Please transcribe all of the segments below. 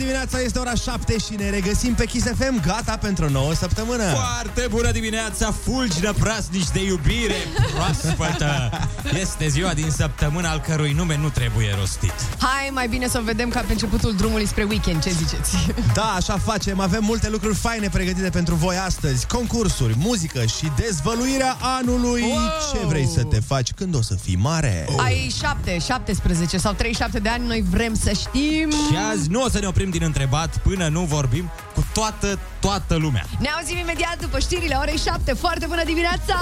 dimineața, este ora 7 și ne regăsim pe Kiss FM, gata pentru o nouă săptămână. Foarte bună dimineața, fulgină prasnici de iubire proaspătă. Este ziua din săptămână al cărui nume nu trebuie rostit. Hai, mai bine să o vedem ca pe începutul drumului spre weekend, ce ziceți? Da, așa facem. Avem multe lucruri faine pregătite pentru voi astăzi. Concursuri, muzică și dezvăluirea anului. Wow! Ce vrei să te faci când o să fii mare? Ai 7, 17 sau 37 de ani, noi vrem să știm... Și azi nu o să ne oprim din întrebat până nu vorbim cu toată, toată lumea. Ne auzim imediat după știrile orei 7. Foarte bună dimineața!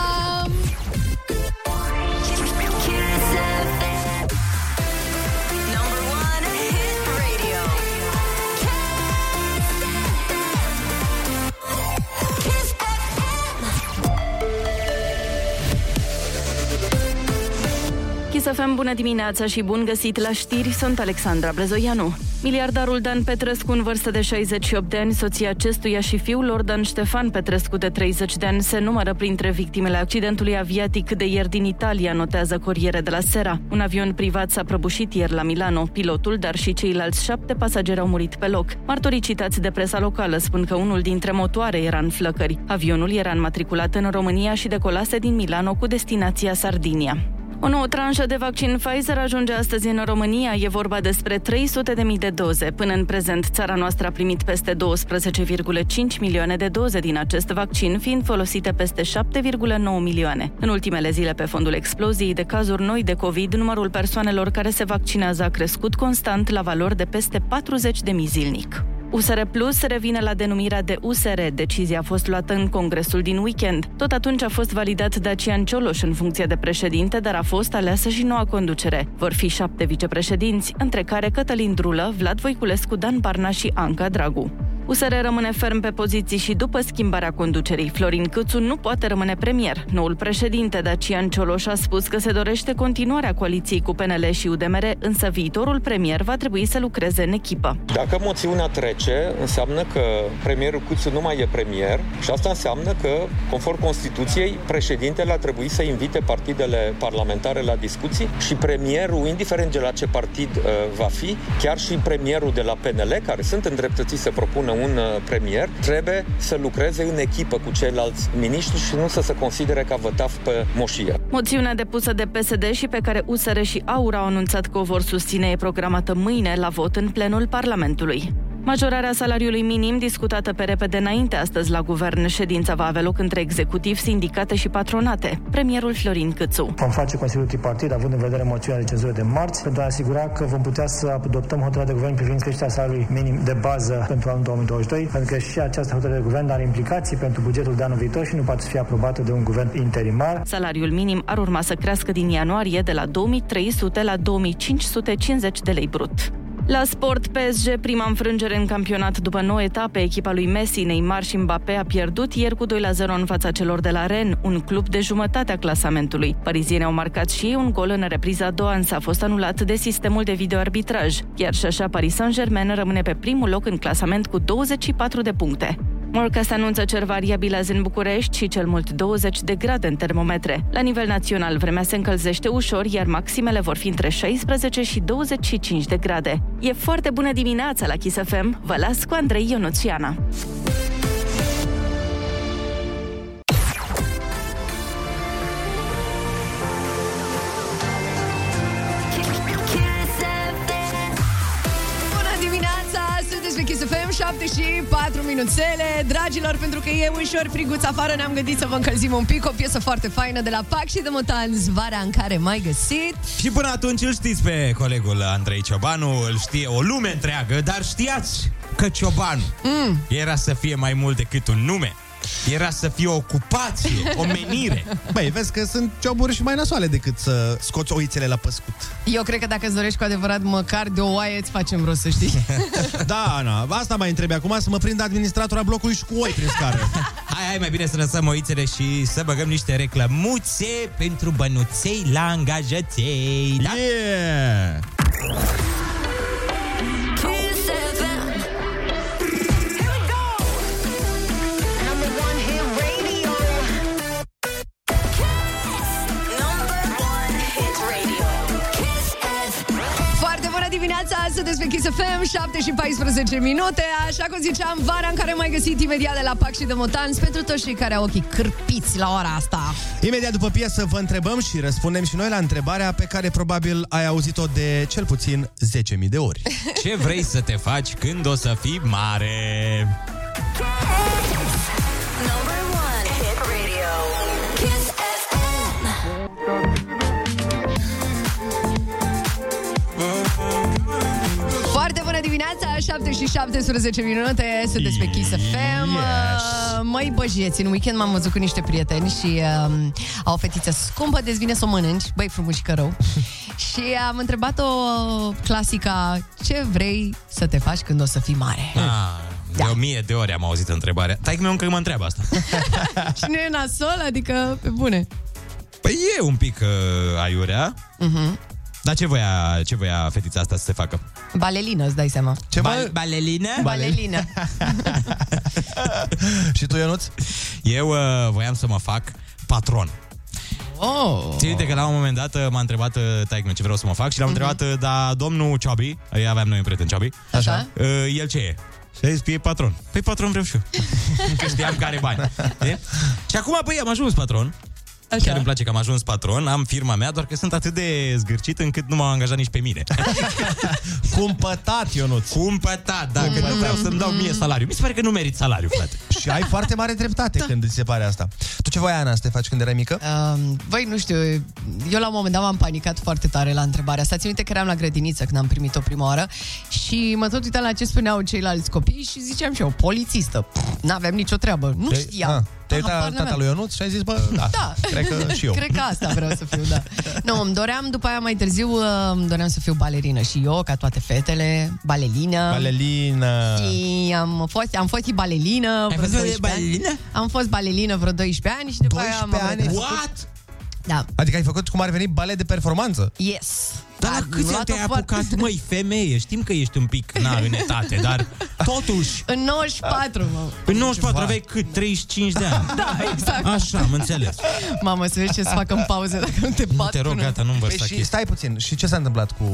Chisafem, bună dimineața și bun găsit la știri, sunt Alexandra Brezoianu. Miliardarul Dan Petrescu, în vârstă de 68 de ani, soția acestuia și fiul lor Dan Ștefan Petrescu, de 30 de ani, se numără printre victimele accidentului aviatic de ieri din Italia, notează Corriere de la Sera. Un avion privat s-a prăbușit ieri la Milano. Pilotul, dar și ceilalți șapte pasageri au murit pe loc. Martorii citați de presa locală spun că unul dintre motoare era în flăcări. Avionul era înmatriculat în România și decolase din Milano cu destinația Sardinia. O nouă tranșă de vaccin Pfizer ajunge astăzi în România. E vorba despre 300.000 de doze. Până în prezent, țara noastră a primit peste 12,5 milioane de doze din acest vaccin, fiind folosite peste 7,9 milioane. În ultimele zile, pe fondul exploziei de cazuri noi de COVID, numărul persoanelor care se vaccinează a crescut constant la valori de peste 40.000 zilnic. USR Plus revine la denumirea de USR. Decizia a fost luată în congresul din weekend. Tot atunci a fost validat Dacian Cioloș în funcție de președinte, dar a fost aleasă și noua conducere. Vor fi șapte vicepreședinți, între care Cătălin Drulă, Vlad Voiculescu, Dan Barna și Anca Dragu. USR rămâne ferm pe poziții și după schimbarea conducerii. Florin Câțu nu poate rămâne premier. Noul președinte, Dacian Cioloș, a spus că se dorește continuarea coaliției cu PNL și UDMR, însă viitorul premier va trebui să lucreze în echipă. Dacă moțiunea trece, înseamnă că premierul Câțu nu mai e premier și asta înseamnă că, conform Constituției, președintele ar trebui să invite partidele parlamentare la discuții și premierul, indiferent de la ce partid uh, va fi, chiar și premierul de la PNL, care sunt îndreptățiți să propună un uh, premier, trebuie să lucreze în echipă cu ceilalți miniștri și nu să se considere ca vătaf pe moșie. Moțiunea depusă de PSD și pe care USR și AUR au anunțat că o vor susține e programată mâine la vot în plenul Parlamentului. Majorarea salariului minim discutată pe repede înainte astăzi la guvern. Ședința va avea loc între executiv, sindicate și patronate. Premierul Florin Câțu. Vom face Consiliul Tripartit, având în vedere moțiunea de cenzură de marți, pentru a asigura că vom putea să adoptăm hotărârea de guvern privind creșterea salariului minim de bază pentru anul 2022, pentru că și această hotărâre de guvern are implicații pentru bugetul de anul viitor și nu poate fi aprobată de un guvern interimar. Salariul minim ar urma să crească din ianuarie de la 2300 la 2550 de lei brut. La sport, PSG, prima înfrângere în campionat după 9 etape, echipa lui Messi, Neymar și Mbappé a pierdut ieri cu 2 la 0 în fața celor de la Rennes, un club de jumătate a clasamentului. Parizienii au marcat și ei un gol în repriza a doua, însă a fost anulat de sistemul de videoarbitraj. Chiar și așa, Paris Saint-Germain rămâne pe primul loc în clasament cu 24 de puncte. Morca se anunță cer variabil azi în București și cel mult 20 de grade în termometre. La nivel național, vremea se încălzește ușor, iar maximele vor fi între 16 și 25 de grade. E foarte bună dimineața la Kiss FM. Vă las cu Andrei Ionuțiana. 7 și 4 minuțele. Dragilor, pentru că e ușor friguț afară, ne-am gândit să vă încălzim un pic. O piesă foarte faină de la Pac și de Motans, Vara în care mai găsit. Și până atunci îl știți pe colegul Andrei Ciobanu, îl știe o lume întreagă, dar știați că Ciobanu mm. era să fie mai mult decât un nume. Era să fie o ocupație, o menire. Băi, vezi că sunt joburi și mai nasoale decât să scoți oițele la păscut. Eu cred că dacă îți dorești cu adevărat măcar de o oaie, îți facem rost, să știi. Da, Ana, asta mai întrebe acum, să mă prind administratora blocului și cu oi prin scară. Hai, hai, mai bine să lăsăm oițele și să băgăm niște reclămuțe pentru bănuței la angajaței. Da? Yeah! Foarte bună dimineața! Sunteți pe Kiss FM, 7 și 14 minute. Așa cum ziceam, vara în care mai găsit imediat de la Pac și de Motans pentru toți cei care au ochii cârpiți la ora asta. Imediat după piesă vă întrebăm și răspundem și noi la întrebarea pe care probabil ai auzit-o de cel puțin 10.000 de ori. Ce vrei să te faci când o să fii mare? Dimineața, 7 și 17 minute, sunteți pe Kiss FM. Uh, Măi, băjieți, în weekend m-am văzut cu niște prieteni și um, au o fetiță scumpă, deci vine să o mănânci, băi, frumușică rău. și am întrebat-o clasica, ce vrei să te faci când o să fii mare? Ah, de o mie de ori am auzit întrebarea. Tai meu încă mă întreabă asta. și nu e nasol, adică, pe bune. Păi e un pic uh, aiurea. Uh-huh. Dar ce voia, ce voia fetița asta să se facă? Balelină, îți dai seama. Ce Bal- balelină? Balelină. și tu, Ionuț? Eu uh, voiam să mă fac patron. Oh. Ții minte că la un moment dat uh, m-a întrebat uh, taică ce vreau să mă fac și l-am întrebat, uh, dar domnul Ciobi, uh, aveam noi un prieten Ciobi, Așa. uh, el ce e? Și a zis, e patron. Păi patron vreau și eu. că știam că are bani. Știi? și acum, băi, am ajuns patron. Așa. Chiar îmi place că am ajuns patron, am firma mea, doar că sunt atât de zgârcit încât nu m-au angajat nici pe mine. Cumpătat, Ionuț. Cumpătat, dacă nu vreau să-mi dau mie salariu. Mi se pare că nu merit salariu, frate. Și ai foarte mare dreptate da. când îți se pare asta. Tu ce voia, Ana, să te faci când erai mică? Um, băi, nu știu, eu la un moment dat m-am panicat foarte tare la întrebarea asta. Țin minte că eram la grădiniță când am primit-o prima oară și mă tot uitam la ce spuneau ceilalți copii și ziceam și eu, polițistă. Pff, N-aveam nicio treabă, nu Te- știam. Ah, Te-ai Habar uitat n-aveam. tata lui Ionuț și ai zis, bă, da, Da. cred că și eu. Cred că asta vreau să fiu, da. Nu, îmi doream, după aia mai târziu, uh, îmi doream să fiu balerină și eu, ca toate fetele, balelină. Balelină. Și am fost, am fost și balelină vreo fost 12 balelină? ani. Am fost balelină vreo 12 ani și după aia 12 m-am ani? retras. What? Da. Adică ai făcut cum ar veni balet de performanță. Yes. Dar la Am câți ani luat-o te-ai foarte- apucat, măi, femeie? Știm că ești un pic, na, în etate, dar totuși... În 94, mă. În 94 aveai cât? 35 de ani. Da, exact. Așa, am înțeles. Mamă, să vezi ce să fac în pauze dacă nu te Nu bat te rog, până- gata, nu-mi Păi vărsa și chestii. stai puțin, și ce s-a întâmplat cu,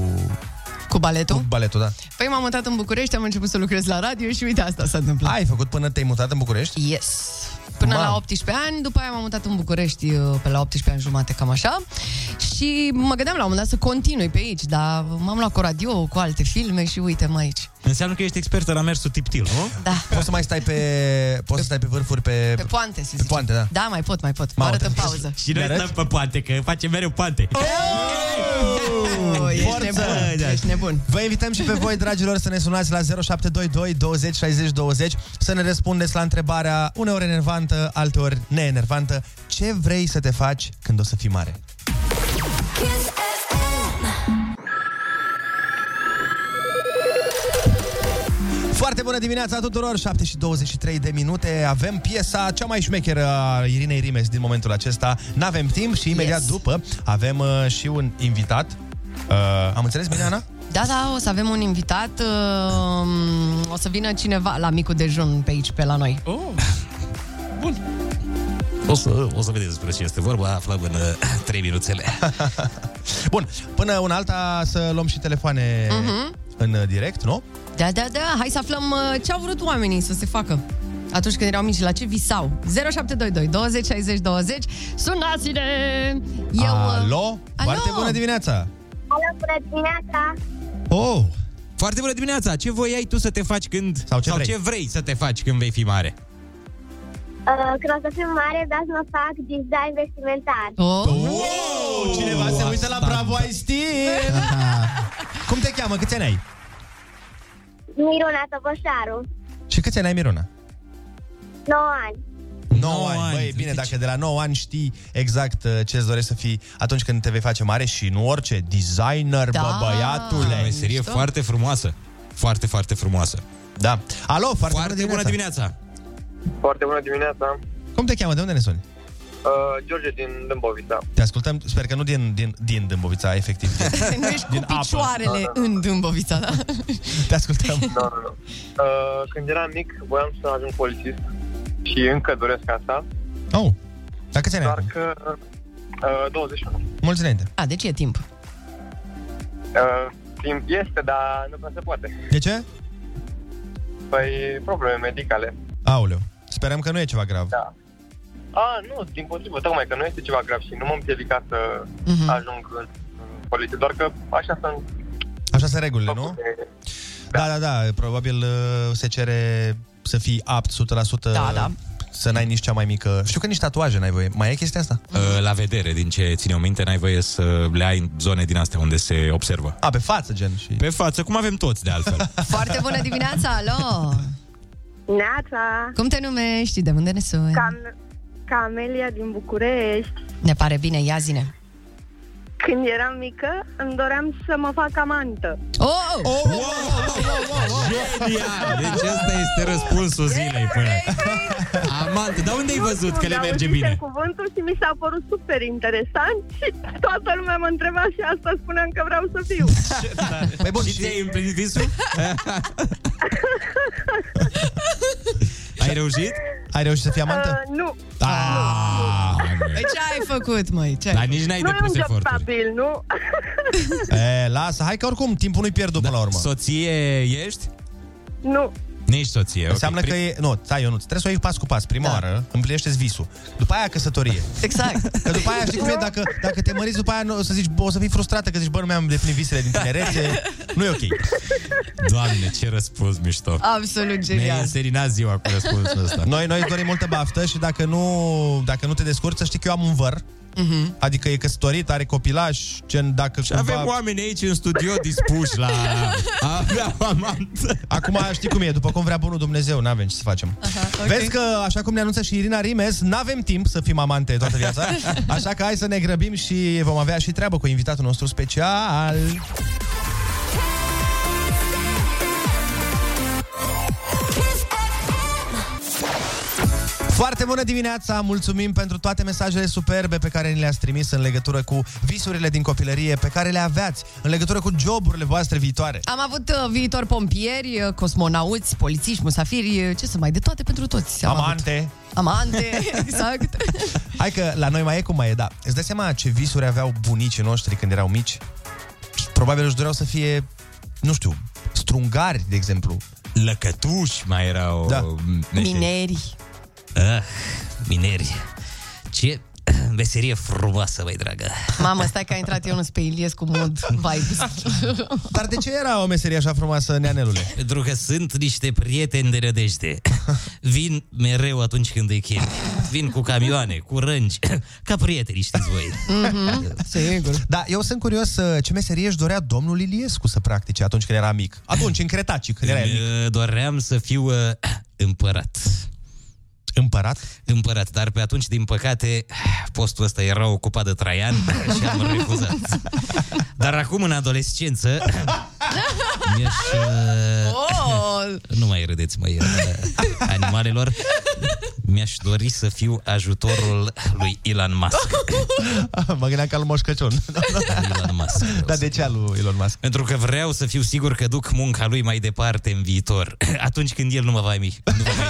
Cu baletul? cu baletul, da? Păi m-am mutat în București, am început să lucrez la radio și uite asta s-a întâmplat. Ai făcut până te-ai mutat în București? Yes. Până Mamă. la 18 ani, după aia m-am mutat în București uh, pe la 18 ani jumate, cam așa. Și mă gândeam la un moment dat să continui pe aici, dar m-am luat cu radio, cu alte filme și uite mai aici. Înseamnă că ești expertă la mersul tiptil, nu? Da. Poți să mai stai pe, poți să stai pe vârfuri pe... Pe poante, se Pe zice. poante, da. Da, mai pot, mai pot. Mă Mamă, arăt în te- pauză. Și noi Ne stăm pe poante, că facem mereu poante. Oh, ești Forță! nebun, Da. ești nebun. Vă invităm și pe voi, dragilor, să ne sunați la 0722 20 60 20 să ne răspundeți la întrebarea uneori enervantă, alteori neenervantă. Ce vrei să te faci când o să fii mare? Foarte bună dimineața tuturor, 7 și 23 de minute Avem piesa cea mai șmecheră a Irinei Rimes din momentul acesta N-avem timp și imediat Yes. după avem uh, și un invitat uh, Am înțeles, Miliana? Da, da, o să avem un invitat, uh, o să vină cineva la micul dejun pe aici, pe la noi. Oh. Bun. O să, o să vedeți despre ce este vorba, aflăm în uh, 3 minuțele. Bun, până una alta să luăm și telefoane Mhm. în uh, direct, nu? Da, da, da, hai să aflăm uh, ce au vrut oamenii să se facă atunci când erau mici, la ce visau. 0722 20 60 20, sunați-ne! Eu, uh, Alo? Foarte bună dimineața! Alo, bună dimineața! Oh, Foarte bună dimineața! Ce voiai tu să te faci când... Sau ce sau vrei? ce vrei să te faci când vei fi mare? Uh, când o să fiu mare, vreau să mă fac design vestimentar. Oh, oh cineva se uită la Bravo ai stil! Cum te cheamă? Câți ani ai? Miruna Tăbășaru, Și câți ani ai, Miruna? 9 ani. 9 ani. ani, Băi, bine, zici. dacă de la 9 ani știi exact uh, ce îți dorești să fii atunci când te vei face mare și nu orice, designer, Da. bă, băiatule. O meserie mișto. foarte frumoasă. Foarte, foarte frumoasă. Da. Alo, foarte, Foarte bună dimineața! Foarte bună dimineața! Cum te cheamă? De unde ne suni? Uh, George din Dâmbovița. Te ascultăm, sper că nu din, din, din Dâmbovița, efectiv. nu ești cu Din apă. picioarele în Dâmbovița, da? Te ascultăm. Nu, nu, nu. Uh, când eram mic, voiam să ajung polițist și încă doresc asta, Oh, dar câți ani ai? doar acum? că uh, 21. Mulți înainte. A, deci e timp. Uh, timp este, dar nu prea se poate. De ce? Păi, probleme medicale. Aoleu. Sperăm că nu e ceva grav. Da. A, nu, din potrivă, tocmai că nu este ceva grav și nu m-am împiedicat să Mhm. ajung în, în poliție, doar că așa sunt Așa sunt regulile, nu? făcute. Da, da, da. Probabil uh, se cere să fii apt 100% Da, da. să n-ai nici cea mai mică... Știu că nici tatuaje n-ai voie. Mai e chestia asta? Uh, La vedere, din ce ține o minte, n-ai voie să le ai în zone din astea unde se observă. A, pe față, gen. Și... Pe față, cum avem toți, de altfel. Foarte bună dimineața, alo! Neața, Cum te numești? De unde ne suni? Cam, Camelia din București. Ne pare bine, ia zine. Când eram mică, îmi doream să mă fac amantă. Oh! oh! Genial! Deci ăsta este răspunsul zilei până. Amant, dar unde ai văzut că le merge Auzisem bine? cuvântul și mi s-a părut super interesant și toată lumea mă întreba și asta spuneam că vreau să fiu. Păi bun, Și ți-ai împlinit visul? ai reușit? Ai reușit să fii amantă? Uh, nu, Ah, Păi ce ai făcut, măi? Ce ai Dar nici n-ai nu e depus un job eforturi. stabil, nu? E, lasă, hai că oricum timpul nu-i pierdut până la urmă. Soție ești? nu. Nici soție. Înseamnă ok. că e... Nu, stai, eu nu. Trebuie să o iei pas cu pas. Prima Da. oară împlinește visul. După aia căsătorie. Exact. Că după aia știi cum e, dacă, dacă te măriți după aia nu, o să zici, bă, o să fii frustrată că zici, bă, nu mi-am îndeplinit visele din tinerețe. Nu e ok. Doamne, ce răspuns mișto. Absolut Mi-ai genial. înserinat ziua cu răspunsul ăsta. Noi, noi îți dorim multă baftă și dacă nu, dacă nu te descurci, să știi că eu am un văr. Mhm. Adică e căsătorit, are copilaș, gen dacă Și avem cumva... oameni aici în studio dispuși la a avea o amantă. Acum știi cum e, după cum vrea bunul Dumnezeu, n-avem ce să facem. Aha, ok. Vezi că, așa cum ne anunță și Irina Rimes, n-avem timp să fim amante toată viața, așa că hai să ne grăbim și vom avea și treabă cu invitatul nostru special. Foarte bună dimineața! Mulțumim pentru toate mesajele superbe pe care ni le-ați trimis în legătură cu visurile din copilărie pe care le aveați, în legătură cu joburile voastre viitoare. Am avut uh, viitor pompieri, uh, cosmonauți, polițiști, musafiri, uh, ce să mai, de toate pentru toți. Am Amante! Avut. Amante, exact. Hai că la noi mai e cum mai e, da. Îți dai seama ce visuri aveau bunicii noștri când erau mici? Probabil își doreau să fie, nu știu, strungari, de exemplu. Lăcătuși mai erau Da. meșteri. Mineri. Ah, mineri. Ce meserie frumoasă, mai dragă. Mamă, stai că a intrat Ionuț pe Iliescu mod vibes. Dar de ce era o meserie așa frumoasă, neanelule? Pentru că sunt niște prieteni de rădejde. Vin mereu atunci când îi chem. Vin cu camioane, cu rângi, ca prieteni, știți voi. Mhm, Sigur. Da, eu sunt curios uh, ce meserie își dorea domnul Iliescu să practice atunci când era mic. Atunci, în Cretaci, când era el mic. Îmi, uh, Doream să fiu uh, împărat. Împărat? Împărat, dar pe atunci, din păcate, postul ăsta era ocupat de Traian și am refuzat. Dar acum, în adolescență, mi-aș... uh, Oh, Nu mai râdeți, măi, uh, animalelor. Mi-aș dori să fiu ajutorul lui Elon Musk. mă gândeam ca lui Moș Crăciun. Elon Musk. vreau Dar să de ce al lui Elon Musk? Pentru că vreau să fiu sigur că duc munca lui mai departe în viitor, atunci când el nu mă va mi. Nu va mai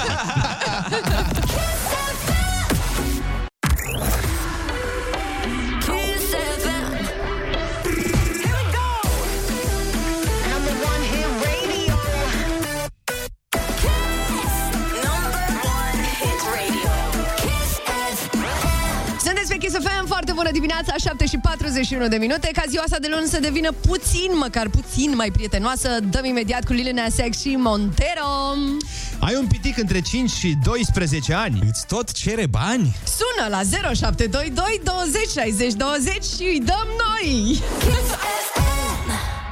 bună dimineața, 7 și 41 de minute. Ca ziua asta de luni să devină puțin, măcar puțin mai prietenoasă, dăm imediat cu Lil Nas X și Montero. Ai un pitic între 5 și 12 ani. Îți tot cere bani? Sună la 0722 20 60 20 și îi dăm noi!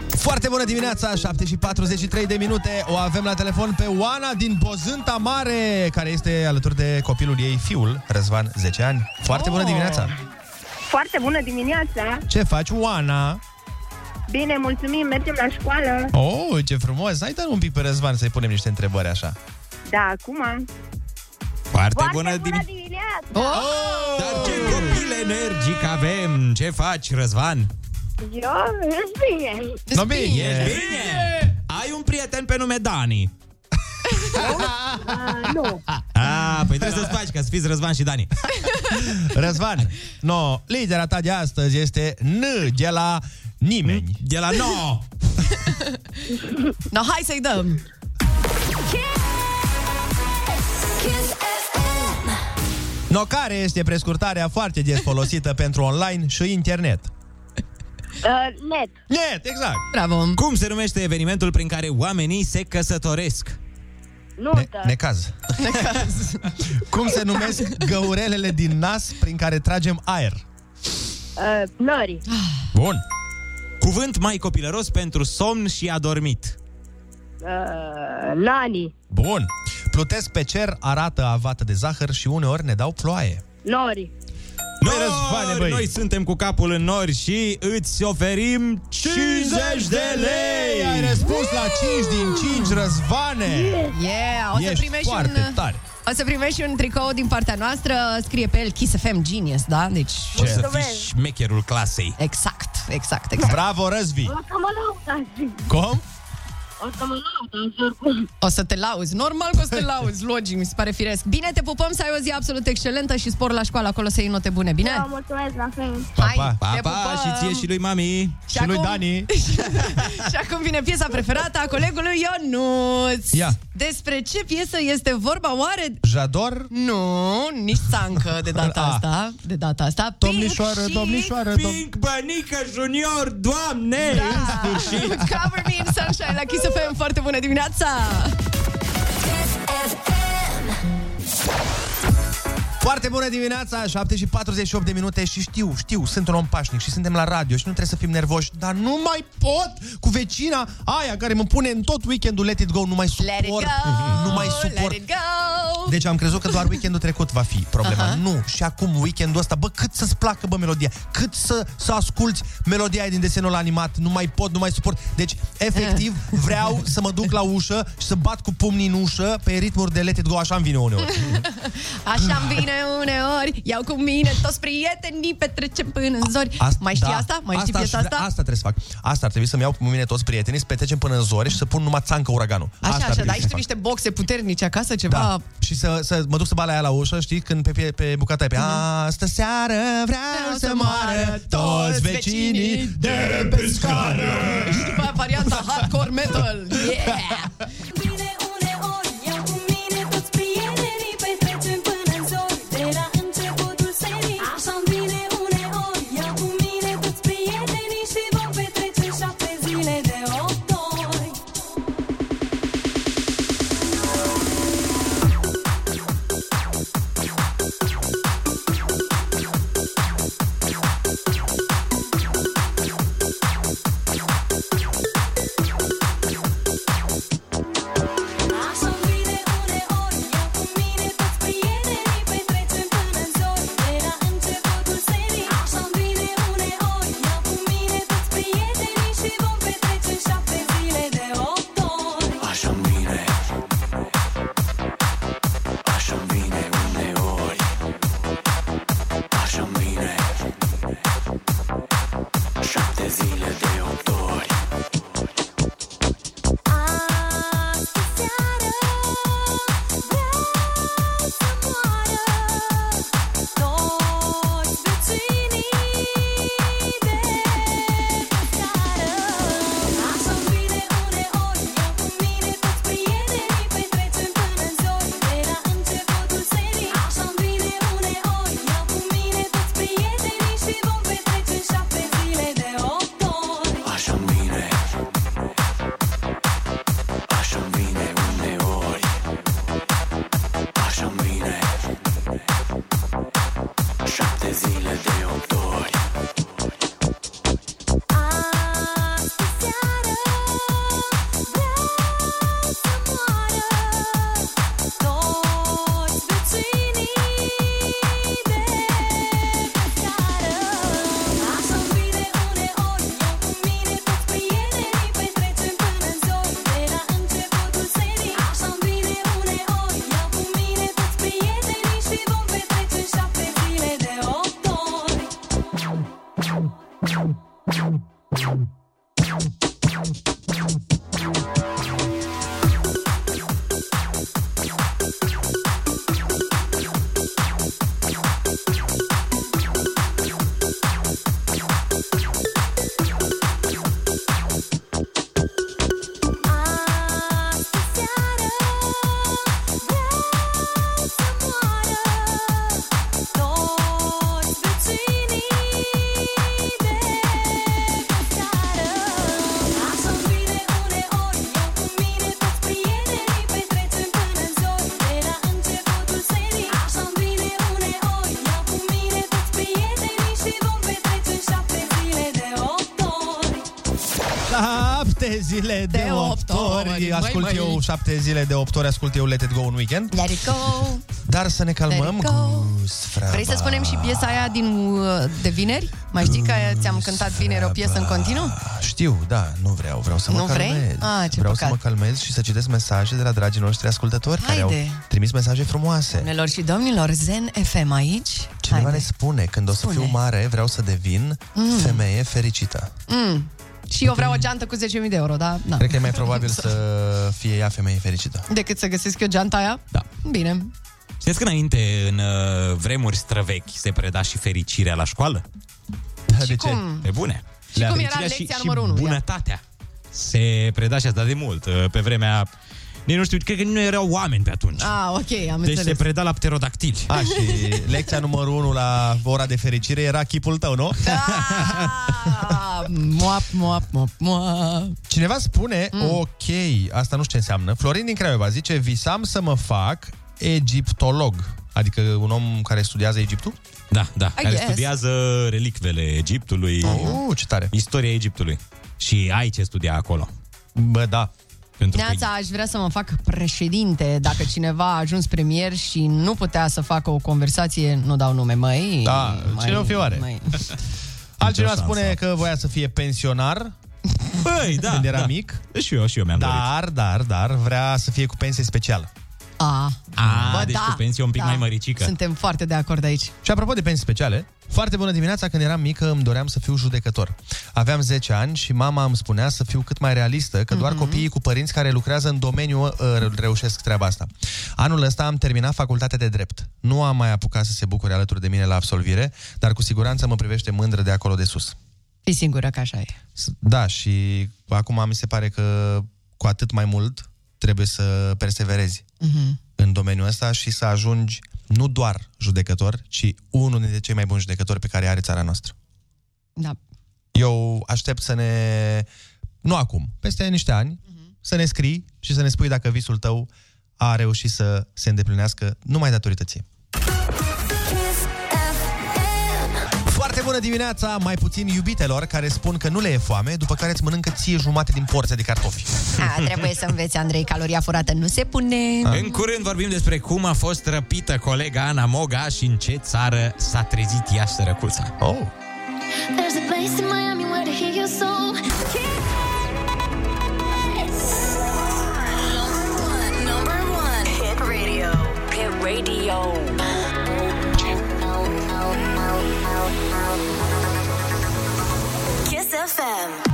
Foarte bună dimineața, 7 și 43 de minute. O avem la telefon pe Oana din Bozânta Mare, care este alături de copilul ei, fiul, Răzvan, 10 ani. Foarte bună Oh. dimineața! Foarte bună dimineața! Ce faci, Oana? Bine, mulțumim, mergem la școală. Oh, ce frumos! Hai dă un pic pe Răzvan să-i punem niște întrebări așa. Da, acum. Foarte, Foarte bună, bună dimineața! dimineața! Oh! Dar ce copil energic avem! Ce faci, Răzvan? Eu ești bine. No, bine! Ești bine? Ai un prieten pe nume Dani. Uh, nu. Ah, păi trebuie să-ți faci ca să fiți Răzvan și Dani. Răzvan, no, lidera ta de astăzi este N de la nimeni. De la no! No, hai să-i dăm! No, care este prescurtarea foarte des folosită pentru online și internet? Uh, net. Net, exact. Bravo! Cum se numește evenimentul prin care oamenii se căsătoresc? Nu, Ne- da. necaz. Cum se numesc găurelele din nas prin care tragem aer? Uh, nori. Bun. Cuvânt mai copilăros pentru somn și adormit. Uh, nani. Bun. Plutesc pe cer, arată avată de zahăr și uneori ne dau ploaie. Nori. Băi, Răzvane, băi. Noi suntem cu capul în nori și îți oferim 50 de lei! Ai răspuns la 5 din 5, Răzvane! Yeah, o să Ești primești foarte un... tare. O să primești un tricou din partea noastră, scrie pe el Kiss FM Genius, da? Deci... O să fii șmecherul clasei. Exact, exact, exact. Bravo, Răzvi! O să mă laud azi. Cum? O să mă laud azi oricum. O să te lauzi. Normal că o să te lauzi, logic, mi se pare firesc. Bine, te pupăm să ai o zi absolut excelentă și spor la școală acolo să iei note bune, bine? Da, mulțumesc la fel. Pa, Hai, pa. Pa, te pa, pupăm. și ție și lui mami. Și lui Dani. și acum vine piesa preferată a colegului Ionuț. Ia. Despre ce piesă este vorba oare? Jador? Nu, nici țancă de data Ah. asta. De data asta. Domnișoară, Pink și- domnișoară, dom- Pink Bănică Junior, doamne! Da. În sfârșit! Cover me in sunshine la Kiss FM. Foarte bună dimineața! Foarte bună dimineața, 7 și 48 de minute și știu, știu, sunt un om pașnic și suntem la radio și nu trebuie să fim nervoși, dar nu mai pot cu vecina aia care mă pune în tot weekendul Let It Go, nu mai Let it suport, go! nu mai Let suport. it go! Deci am crezut că doar weekendul trecut va fi problema. Uh-huh. Nu, și acum weekendul ăsta, bă, cât să-ți placă, bă, melodia, cât să, să asculti melodia aia din desenul animat, nu mai pot, nu mai suport. Deci, efectiv, vreau să mă duc la ușă și să bat cu pumnii în ușă pe ritmuri de Let It Go, așa îmi vine uneori. Așa-mi vine uneori, iau cu mine toți prietenii, petrecem până în zori. mai știi asta? Mai știi piesa aș asta? vrea- Asta trebuie să fac. Asta ar trebui să-mi iau cu mine toți prietenii, să petrecem până în zori și să pun numai țancă uraganul. Așa, asta ar așa, trebui dar să ai fac. niște boxe puternice acasă, ceva... Da. Și să, să mă duc să bat la ea la ușă, știi, când pe, pe, pe bucata e pe Astă seară vreau să moară toți vecinii de pe scară. Și după aia varianta hardcore metal. Yeah! Zile de, De opt opt ori. ori, Ascult măi, eu măi. șapte zile de opt ori, ascult eu Let It Go în weekend. Let it go. Dar să ne calmăm Let it go. Gus, fraba. Vrei să spunem și piesa aia din uh, de vineri? Mai știi că ți-am cântat vineri o piesă în continuu? Știu, da, nu vreau, vreau să mă Nu vrei? calmez. Ah, ce vreau păcat. să mă calmez și să citesc mesaje de la dragii noștri ascultători care au Haide. trimis mesaje frumoase. Doamnelor și domnilor, Zen FM aici. Cineva Haide. ne spune, când o să Spune. fiu mare, vreau să devin Mm. femeie fericită. Mm. Și eu vreau o geantă cu 10.000 de euro, da? Na. Cred că e mai probabil să fie ea femeie fericită. Decât să găsesc eu geanta aia? Da. Bine. Știți că înainte, în uh, vremuri străvechi, se preda și fericirea la școală? De ce? cum? E bune. Și cum era Fericirea lecția și, numărul unu? Și Ia. bunătatea. Se preda și asta de mult. uh, Pe vremea... Nici nu știu, cred că nu erau oameni pe atunci. Ah, ok, am deci înțeles. se preda la pterodactili. A, și lecția numărul 1 la ora de fericire era chipul tău, nu? Ah, moap, moap, moap, moap. Cineva spune, mm. ok, asta nu știu ce înseamnă. Florin din Craiova zice, visam să mă fac egiptolog. Adică un om care studiază Egiptul? Da, da. I care guess. studiază relicvele Egiptului, Oh, ce tare. istoria Egiptului. Și ai ce studia acolo. Bă, da. Pentru că Neața, aș vrea să mă fac președinte Dacă cineva a ajuns premier și nu putea să facă o conversație Nu dau nume, măi Da, cine o fi oare? Măi. Altcineva șansă. spune că voia să fie pensionar Băi, da, când era da. mic. Și eu, și eu mi-am dorit. Dar, dar, dar, vrea să fie cu pensie specială. A, A, deci cu pensie un pic mai măricică. Suntem foarte de acord aici Și apropo de pensii speciale, foarte bună dimineața, când eram mică îmi doream să fiu judecător. Aveam 10 ani și mama îmi spunea să fiu cât mai realistă, că doar copiii cu părinți care lucrează în domeniu uh, reușesc treaba asta. Anul ăsta am terminat facultatea de drept. Nu am mai apucat să se bucure alături de mine la absolvire, dar cu siguranță mă privește mândră de acolo de sus. Fii sigură că așa e S- Da, și acum mi se pare că cu atât mai mult trebuie să perseverezi Mhm. în domeniul ăsta și să ajungi nu doar judecător, ci unul dintre cei mai buni judecători pe care are țara noastră. Da. Eu aștept să ne... Nu acum, peste niște ani, să ne scrii și să ne spui dacă visul tău a reușit să se îndeplinească numai datorită ție. Bună dimineața, mai puțin iubitelor care spun că nu le e foame, după care îți mănâncă ție jumate din porția de cartofi. A, trebuie să înveți, Andrei, caloria furată nu se pune În curând vorbim despre cum a fost răpită colega Ana Moga și în ce țară s-a trezit ea sărăcuța. Oh! There's a place in Miami where to hear your soul. Number one. Hit radio. Hit radio. FM.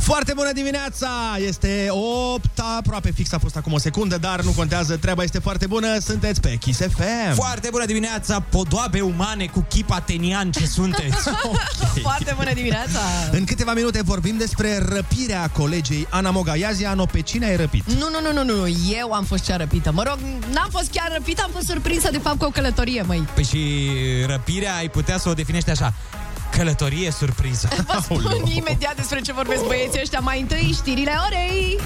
Foarte bună dimineața! Este 8, aproape fix a fost acum o secundă, dar nu contează, treaba este foarte bună, sunteți pe Kiss FM. Foarte bună dimineața, podoabe umane cu chip atenian ce sunteți. Foarte bună dimineața În câteva minute vorbim despre răpirea colegei Ana Moga. Ia zi, Ano, pe cine ai răpit? Nu, nu, nu, nu, nu, eu am fost cea răpită Mă rog, n-am fost chiar răpită, am fost surprinsă de fapt cu o călătorie, măi Păi și răpirea ai putea să o definești așa. Călătorie surpriză. Vă spun imediat despre ce vorbesc băieții ăștia. Mai întâi știrile orei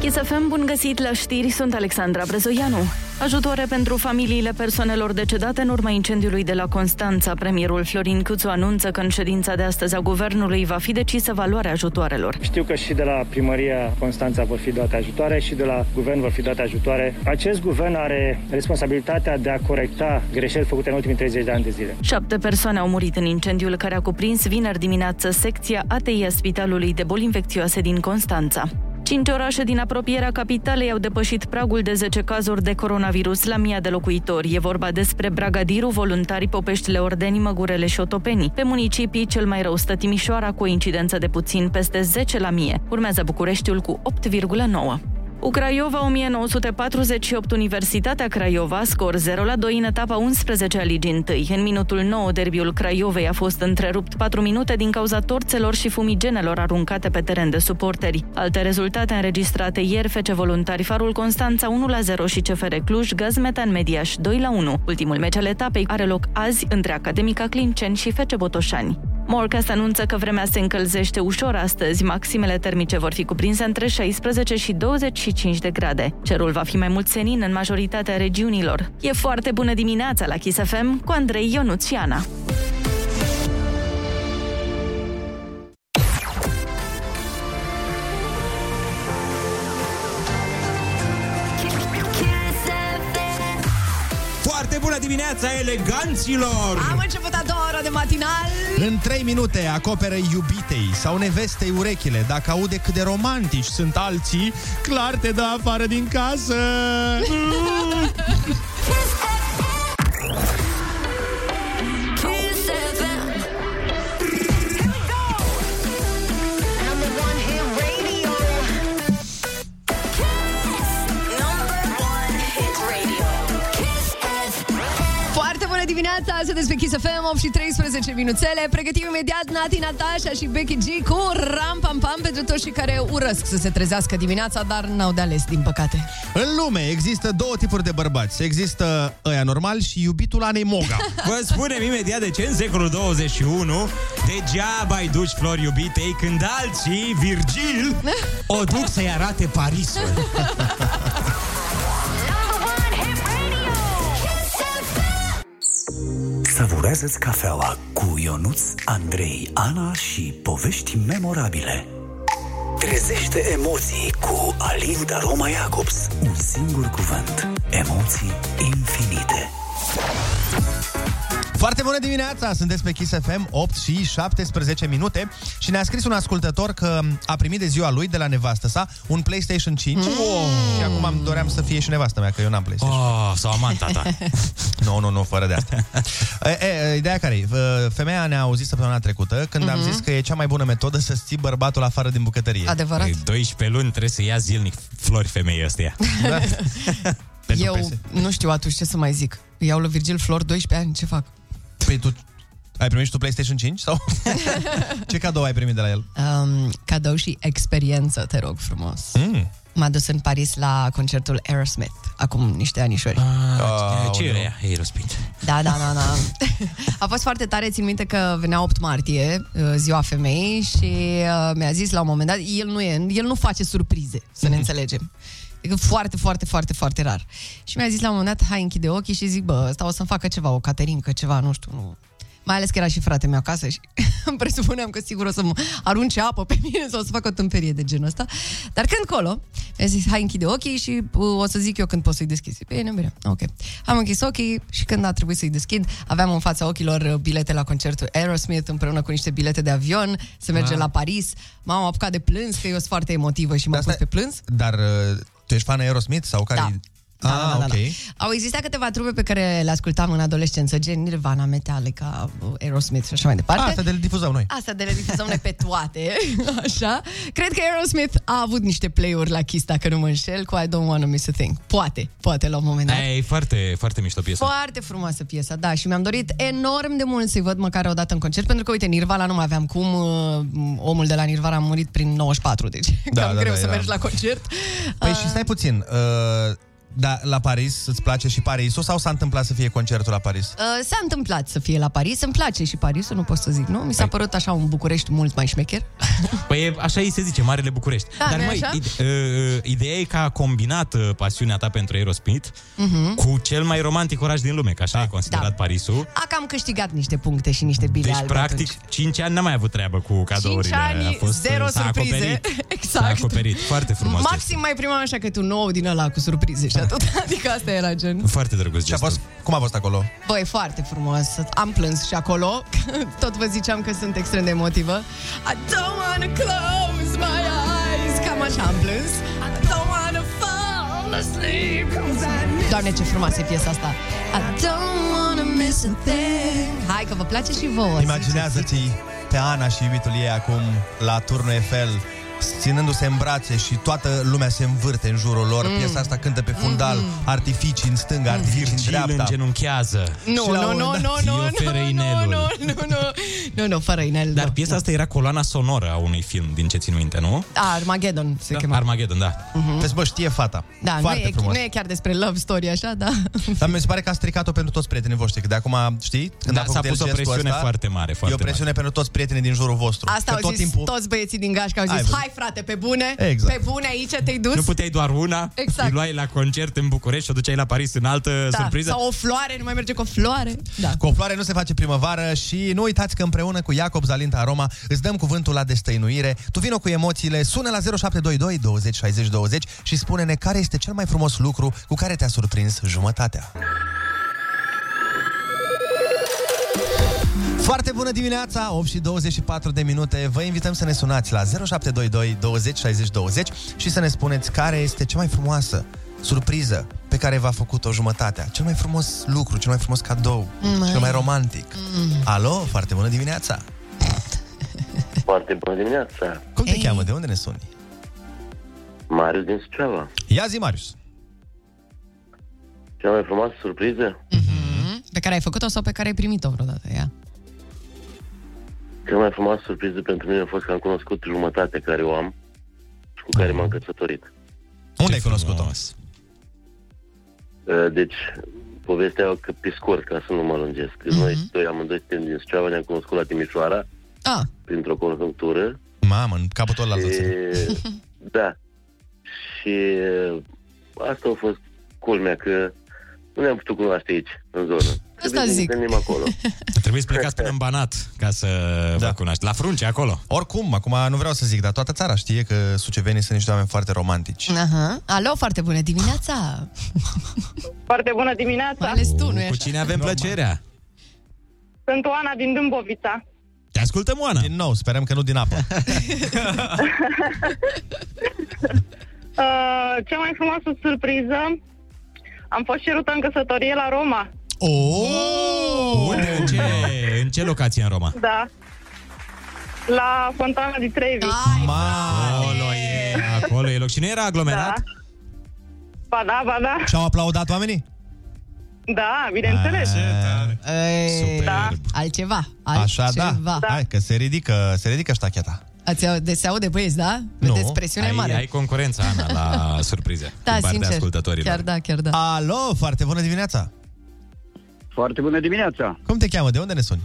Chisafem, bun găsit la știri, sunt Alexandra Brezoianu. Ajutoare pentru familiile persoanelor decedate în urma incendiului de la Constanța. Premierul Florin Câțu anunță că în ședința de astăzi a guvernului va fi decisă valoarea ajutoarelor. Știu că și de la primăria Constanța vor fi date ajutoare și de la guvern vor fi date ajutoare. Acest guvern are responsabilitatea de a corecta greșeli făcute în ultimii 30 de ani de zile. Șapte persoane au murit în incendiul care a cuprins vineri dimineață secția ATI a Spitalului de Boli Infecțioase din Constanța. Cinci orașe din apropierea capitalei au depășit pragul de 10 cazuri de coronavirus la mii de locuitori. E vorba despre Bragadiru, Voluntari, Popeștile Ordeni, Măgurele și Otopeni. Pe municipii, cel mai rău stă Timișoara cu o incidență de puțin peste 10 la mie. Urmează Bucureștiul cu 8,9. Ucraiova 1948 Universitatea Craiova, scor 0 la 2 în etapa 11 a Ligii 1. În minutul 9, derbiul Craiovei a fost întrerupt 4 minute din cauza torțelor și fumigenelor aruncate pe teren de suporteri. Alte rezultate înregistrate ieri, FC Voluntari Farul Constanța 1 la 0 și CFR Cluj, Gazmetan Mediaș 2 la 1. Ultimul meci al etapei are loc azi între Academica Clinceni și FC Botoșani. Morcast anunță că vremea se încălzește ușor astăzi. Maximele termice vor fi cuprinse între 16 și 25 de grade. Cerul va fi mai mult senin în majoritatea regiunilor. E foarte bună dimineața la Kiss FM cu Andrei Ionuțiana. Dimineața, eleganților! Am început a doua oră de matinal. În 3 minute acoperă iubitei sau nevestei urechile dacă aude cât de romantici sunt alții, clar te dă afară din casă. dimineața, sunteți pe Kiss FM, 8 și 13 minuțele. Pregătim imediat Nati, Natasha și Becky G cu Ram Pam Pam pentru toți cei care urăsc să se trezească dimineața, dar n-au de ales, din păcate. În lume există două tipuri de bărbați. Există ăia normal și iubitul Anei Moga. Vă spunem imediat de ce în secolul 21 degeaba îi duci flori iubitei când alții, Virgil, o duc să-i arate Parisul. Savurează-ți cafeaua cu Ionuț, Andrei, Ana și povești memorabile. Trezește emoții cu Alin Roma Jacobs. Un singur cuvânt. Emoții infinite. Foarte bună dimineața! Sunteți pe Kiss FM, 8 și 17 minute și ne-a scris un ascultător că a primit de ziua lui, de la nevastă sa, un PlayStation 5 mm. și acum am doream să fie și nevastă mea, că eu n-am PlayStation. Oh, sau amanta ta. Nu, nu, nu, fără de asta. e, e, ideea care e? Femeia ne-a auzit săptămâna trecută când am Mhm. zis că e cea mai bună metodă să ții bărbatul afară din bucătărie. Adevărat. Păi, 12 luni trebuie să ia zilnic flori femeii astea. Da. Pentru Eu PS. nu știu atunci ce să mai zic. Iau lui Virgil Flor 12 ani, ce fac? Păi tu ai primit și tu PlayStation 5? Sau ce cadou ai primit de la el? Um, cadou și experiență, te rog frumos. Mm. M-a dus în Paris la concertul Aerosmith, acum niște anișori. Ah, ce e aia? Aerosmith. Da, da, da, da. A fost foarte tare, țin minte că venea 8 martie, uh, ziua femeii, și uh, mi-a zis la un moment dat, el nu, e, el nu face surprize, să ne înțelegem. Adică foarte, foarte, foarte, foarte rar. Și mi-a zis la un moment dat, hai închide ochii și zic, bă, ăsta o să-mi facă ceva, o caterincă, ceva, nu știu, nu. Mai ales că era și frate meu acasă și îmi presupuneam că sigur o să mă arunce apă pe mine sau o să facă o tâmperie de genul ăsta. Dar când colo, mi-a zis, hai închide ochii și uh, o să zic eu când pot să-i deschid. Zic, Bine, bine, ok. Am închis ochii și când a trebuit să-i deschid, aveam în fața ochilor uh, bilete la concertul Aerosmith împreună cu niște bilete de avion, să mergem Ah. la Paris. M-am apucat de plâns, că eu sunt foarte emotivă și m-am pus pe plâns. Dar uh, tu ești fan Aerosmith sau care Da. Ah, Da, da, da, ok. da. Au existat câteva trupe pe care le ascultam în adolescență, gen Nirvana, Metallica, Aerosmith și așa mai departe. Ah, Asta de le difuzăm noi. Asta de le difuzăm noi pe toate, așa. Cred că Aerosmith a avut niște play-uri la Kiss, dacă nu mă înșel, cu I Don't Wanna Miss a Thing. Poate, poate la un moment dat. E foarte, foarte mișto piesa. Foarte frumoasă piesa, da, și mi-am dorit enorm de mult să-i văd măcar o dată în concert, pentru că, uite, Nirvana nu mai aveam cum, uh, omul de la Nirvana a murit prin 94, deci Da, cam da, greu da, să era. mergi la concert. Păi și stai puțin, uh, da, la Paris îți place și Parisul sau s-a întâmplat să fie concertul la Paris? Uh, s-a întâmplat să fie la Paris, îmi place și Parisul, nu pot să zic, nu? Mi s-a părut așa un București mult mai șmecher. Păi e- așa îi se zice, Marele București. Da, Dar nu-i mai, așa? ide- uh, ideea e că a combinat uh, pasiunea ta pentru Aerosmith Mhm. cu cel mai romantic oraș din lume, că așa e considerat Da. Parisul. A cam câștigat niște puncte și niște bile Deci, albe practic, atunci. 5 ani n-am mai avut treabă cu cadourile. 5 ani, a fost, zero s-a surprize. Acoperit. Exact. S-a acoperit. Foarte frumos. Maxim mai primam așa că tu nou din ăla cu surprize și atât. Adică asta era gen. gestul. Foarte drăguț Și a fost, cum a fost acolo? Băi, foarte frumos. Am plâns și acolo. Tot vă ziceam că sunt extrem de emotivă. I don't wanna close my eyes. Cam așa am plâns. I don't wanna fall asleep. 'cause I miss- Doamne, ce frumoasă e piesa asta. I don't wanna miss a thing. Hai că vă place și vouă. Imaginează-ți pe Ana și iubitul ei acum la turnul Eiffel ținându-se în brațe și toată lumea se învârte în jurul lor. Mm. Piesa asta cântă pe fundal, artificii în stânga, artificii în Virgil dreapta. îngenunchează. Nu, Și la nu, un nu, moment nu, dat nu, îi nu, oferă nu, inelul. nu, nu, nu, nu, nu, fără inel, Dar nu. piesa asta era coloana sonoră a unui film, din ce țin minte, nu? A, Armageddon se Da, chema. Armageddon, da. Vezi, bă, știe fata. Da, nu Foarte e, frumos. nu e chiar despre love story așa, da. Dar mi se pare că a stricat-o pentru toți prietenii voștri, că de acum, știi? Când Da, a făcut s-a el pus o gestul presiune ăsta, foarte mare, E foarte o presiune pentru toți prietenii din jurul vostru. Asta că au tot zis timpul... toți băieții din gașcă, au Ai zis, văzut. Hai frate, pe bune, Exact. pe bune aici te-ai dus. Nu puteai doar una, Exact. îi luai la concert în București și o duceai la Paris în altă da. surpriză. Sau o floare, nu mai merge cu o floare. Da. Cu o floare nu se face primăvară și nu uitați că împreună cu Iacob Zalinta Aroma îți dăm cuvântul la destăinuire. Tu vină cu emoțiile, sună la 0722 20 60 20 și spune-ne care este cel mai frumos lucru cu care te-a surprins jumătatea. Foarte bună dimineața, 8 și 24 de minute. Vă invităm să ne sunați la 0722 20 60 20 și să ne spuneți care este cea mai frumoasă surpriză pe care v-a făcut-o jumătatea. Cel mai frumos lucru, cel mai frumos cadou, Mai. cel mai romantic. Alo, foarte bună dimineața! Foarte bună dimineața. Cum te cheamă? De unde ne suni? Marius din Suceava. Ia zi, Marius. Cea mai frumoasă surpriză? Pe care ai făcut-o sau pe care ai primit-o vreodată, ea? Cea mai frumoasă surpriză pentru mine a fost că am cunoscut jumătatea care o am și cu care m-am căsătorit. Unde ai cunoscut-o? Uh, Deci, povestea e că pe scurt, ca să nu mă lungesc. Noi doi amândoi suntem din Suceava, ne-am cunoscut la Timișoara, Ah, printr-o conjunctură. Mamă, în capătul ăla Și, da. Și asta a fost culmea că nu ne-am putut cunoaște aici, în zonă. Trebuie să ne zic. întâlnim acolo. Trebuie să plecați până în Banat ca să da. vă cunoaște. La frunce, acolo. Oricum, acum nu vreau să zic, dar toată țara știe că sucevenii sunt niște oameni foarte romantici. aha. Alo, foarte bună dimineața! Foarte bună dimineața! Mai ales tu, nu Cu cine avem plăcerea? Sunt Oana din Dâmbovița. Te ascultăm, Oana. Din nou, sperăm că nu din apă. Uh, cea mai frumoasă surpriză am fost cerută în căsătorie la Roma. Oh! Unde? În ce, în ce locație în Roma? Da. La Fontana di Trevi. Acolo e, acolo e loc. Și nu era aglomerat? Da. Ba da, ba da. Și-au aplaudat oamenii? Da, bineînțeles. Ei, Da. Altceva, Așa, altceva. da. Hai, că se ridică, se ridică ștacheta. Ați au- de se aude băieți, da? Vedeți presiune ai, mare. ai concurența, Ana, la surprize. da, din partea sincer. ascultătorilor. Chiar da, chiar da. Alo, foarte bună dimineața! Foarte bună dimineața! Cum te cheamă? De unde ne suni?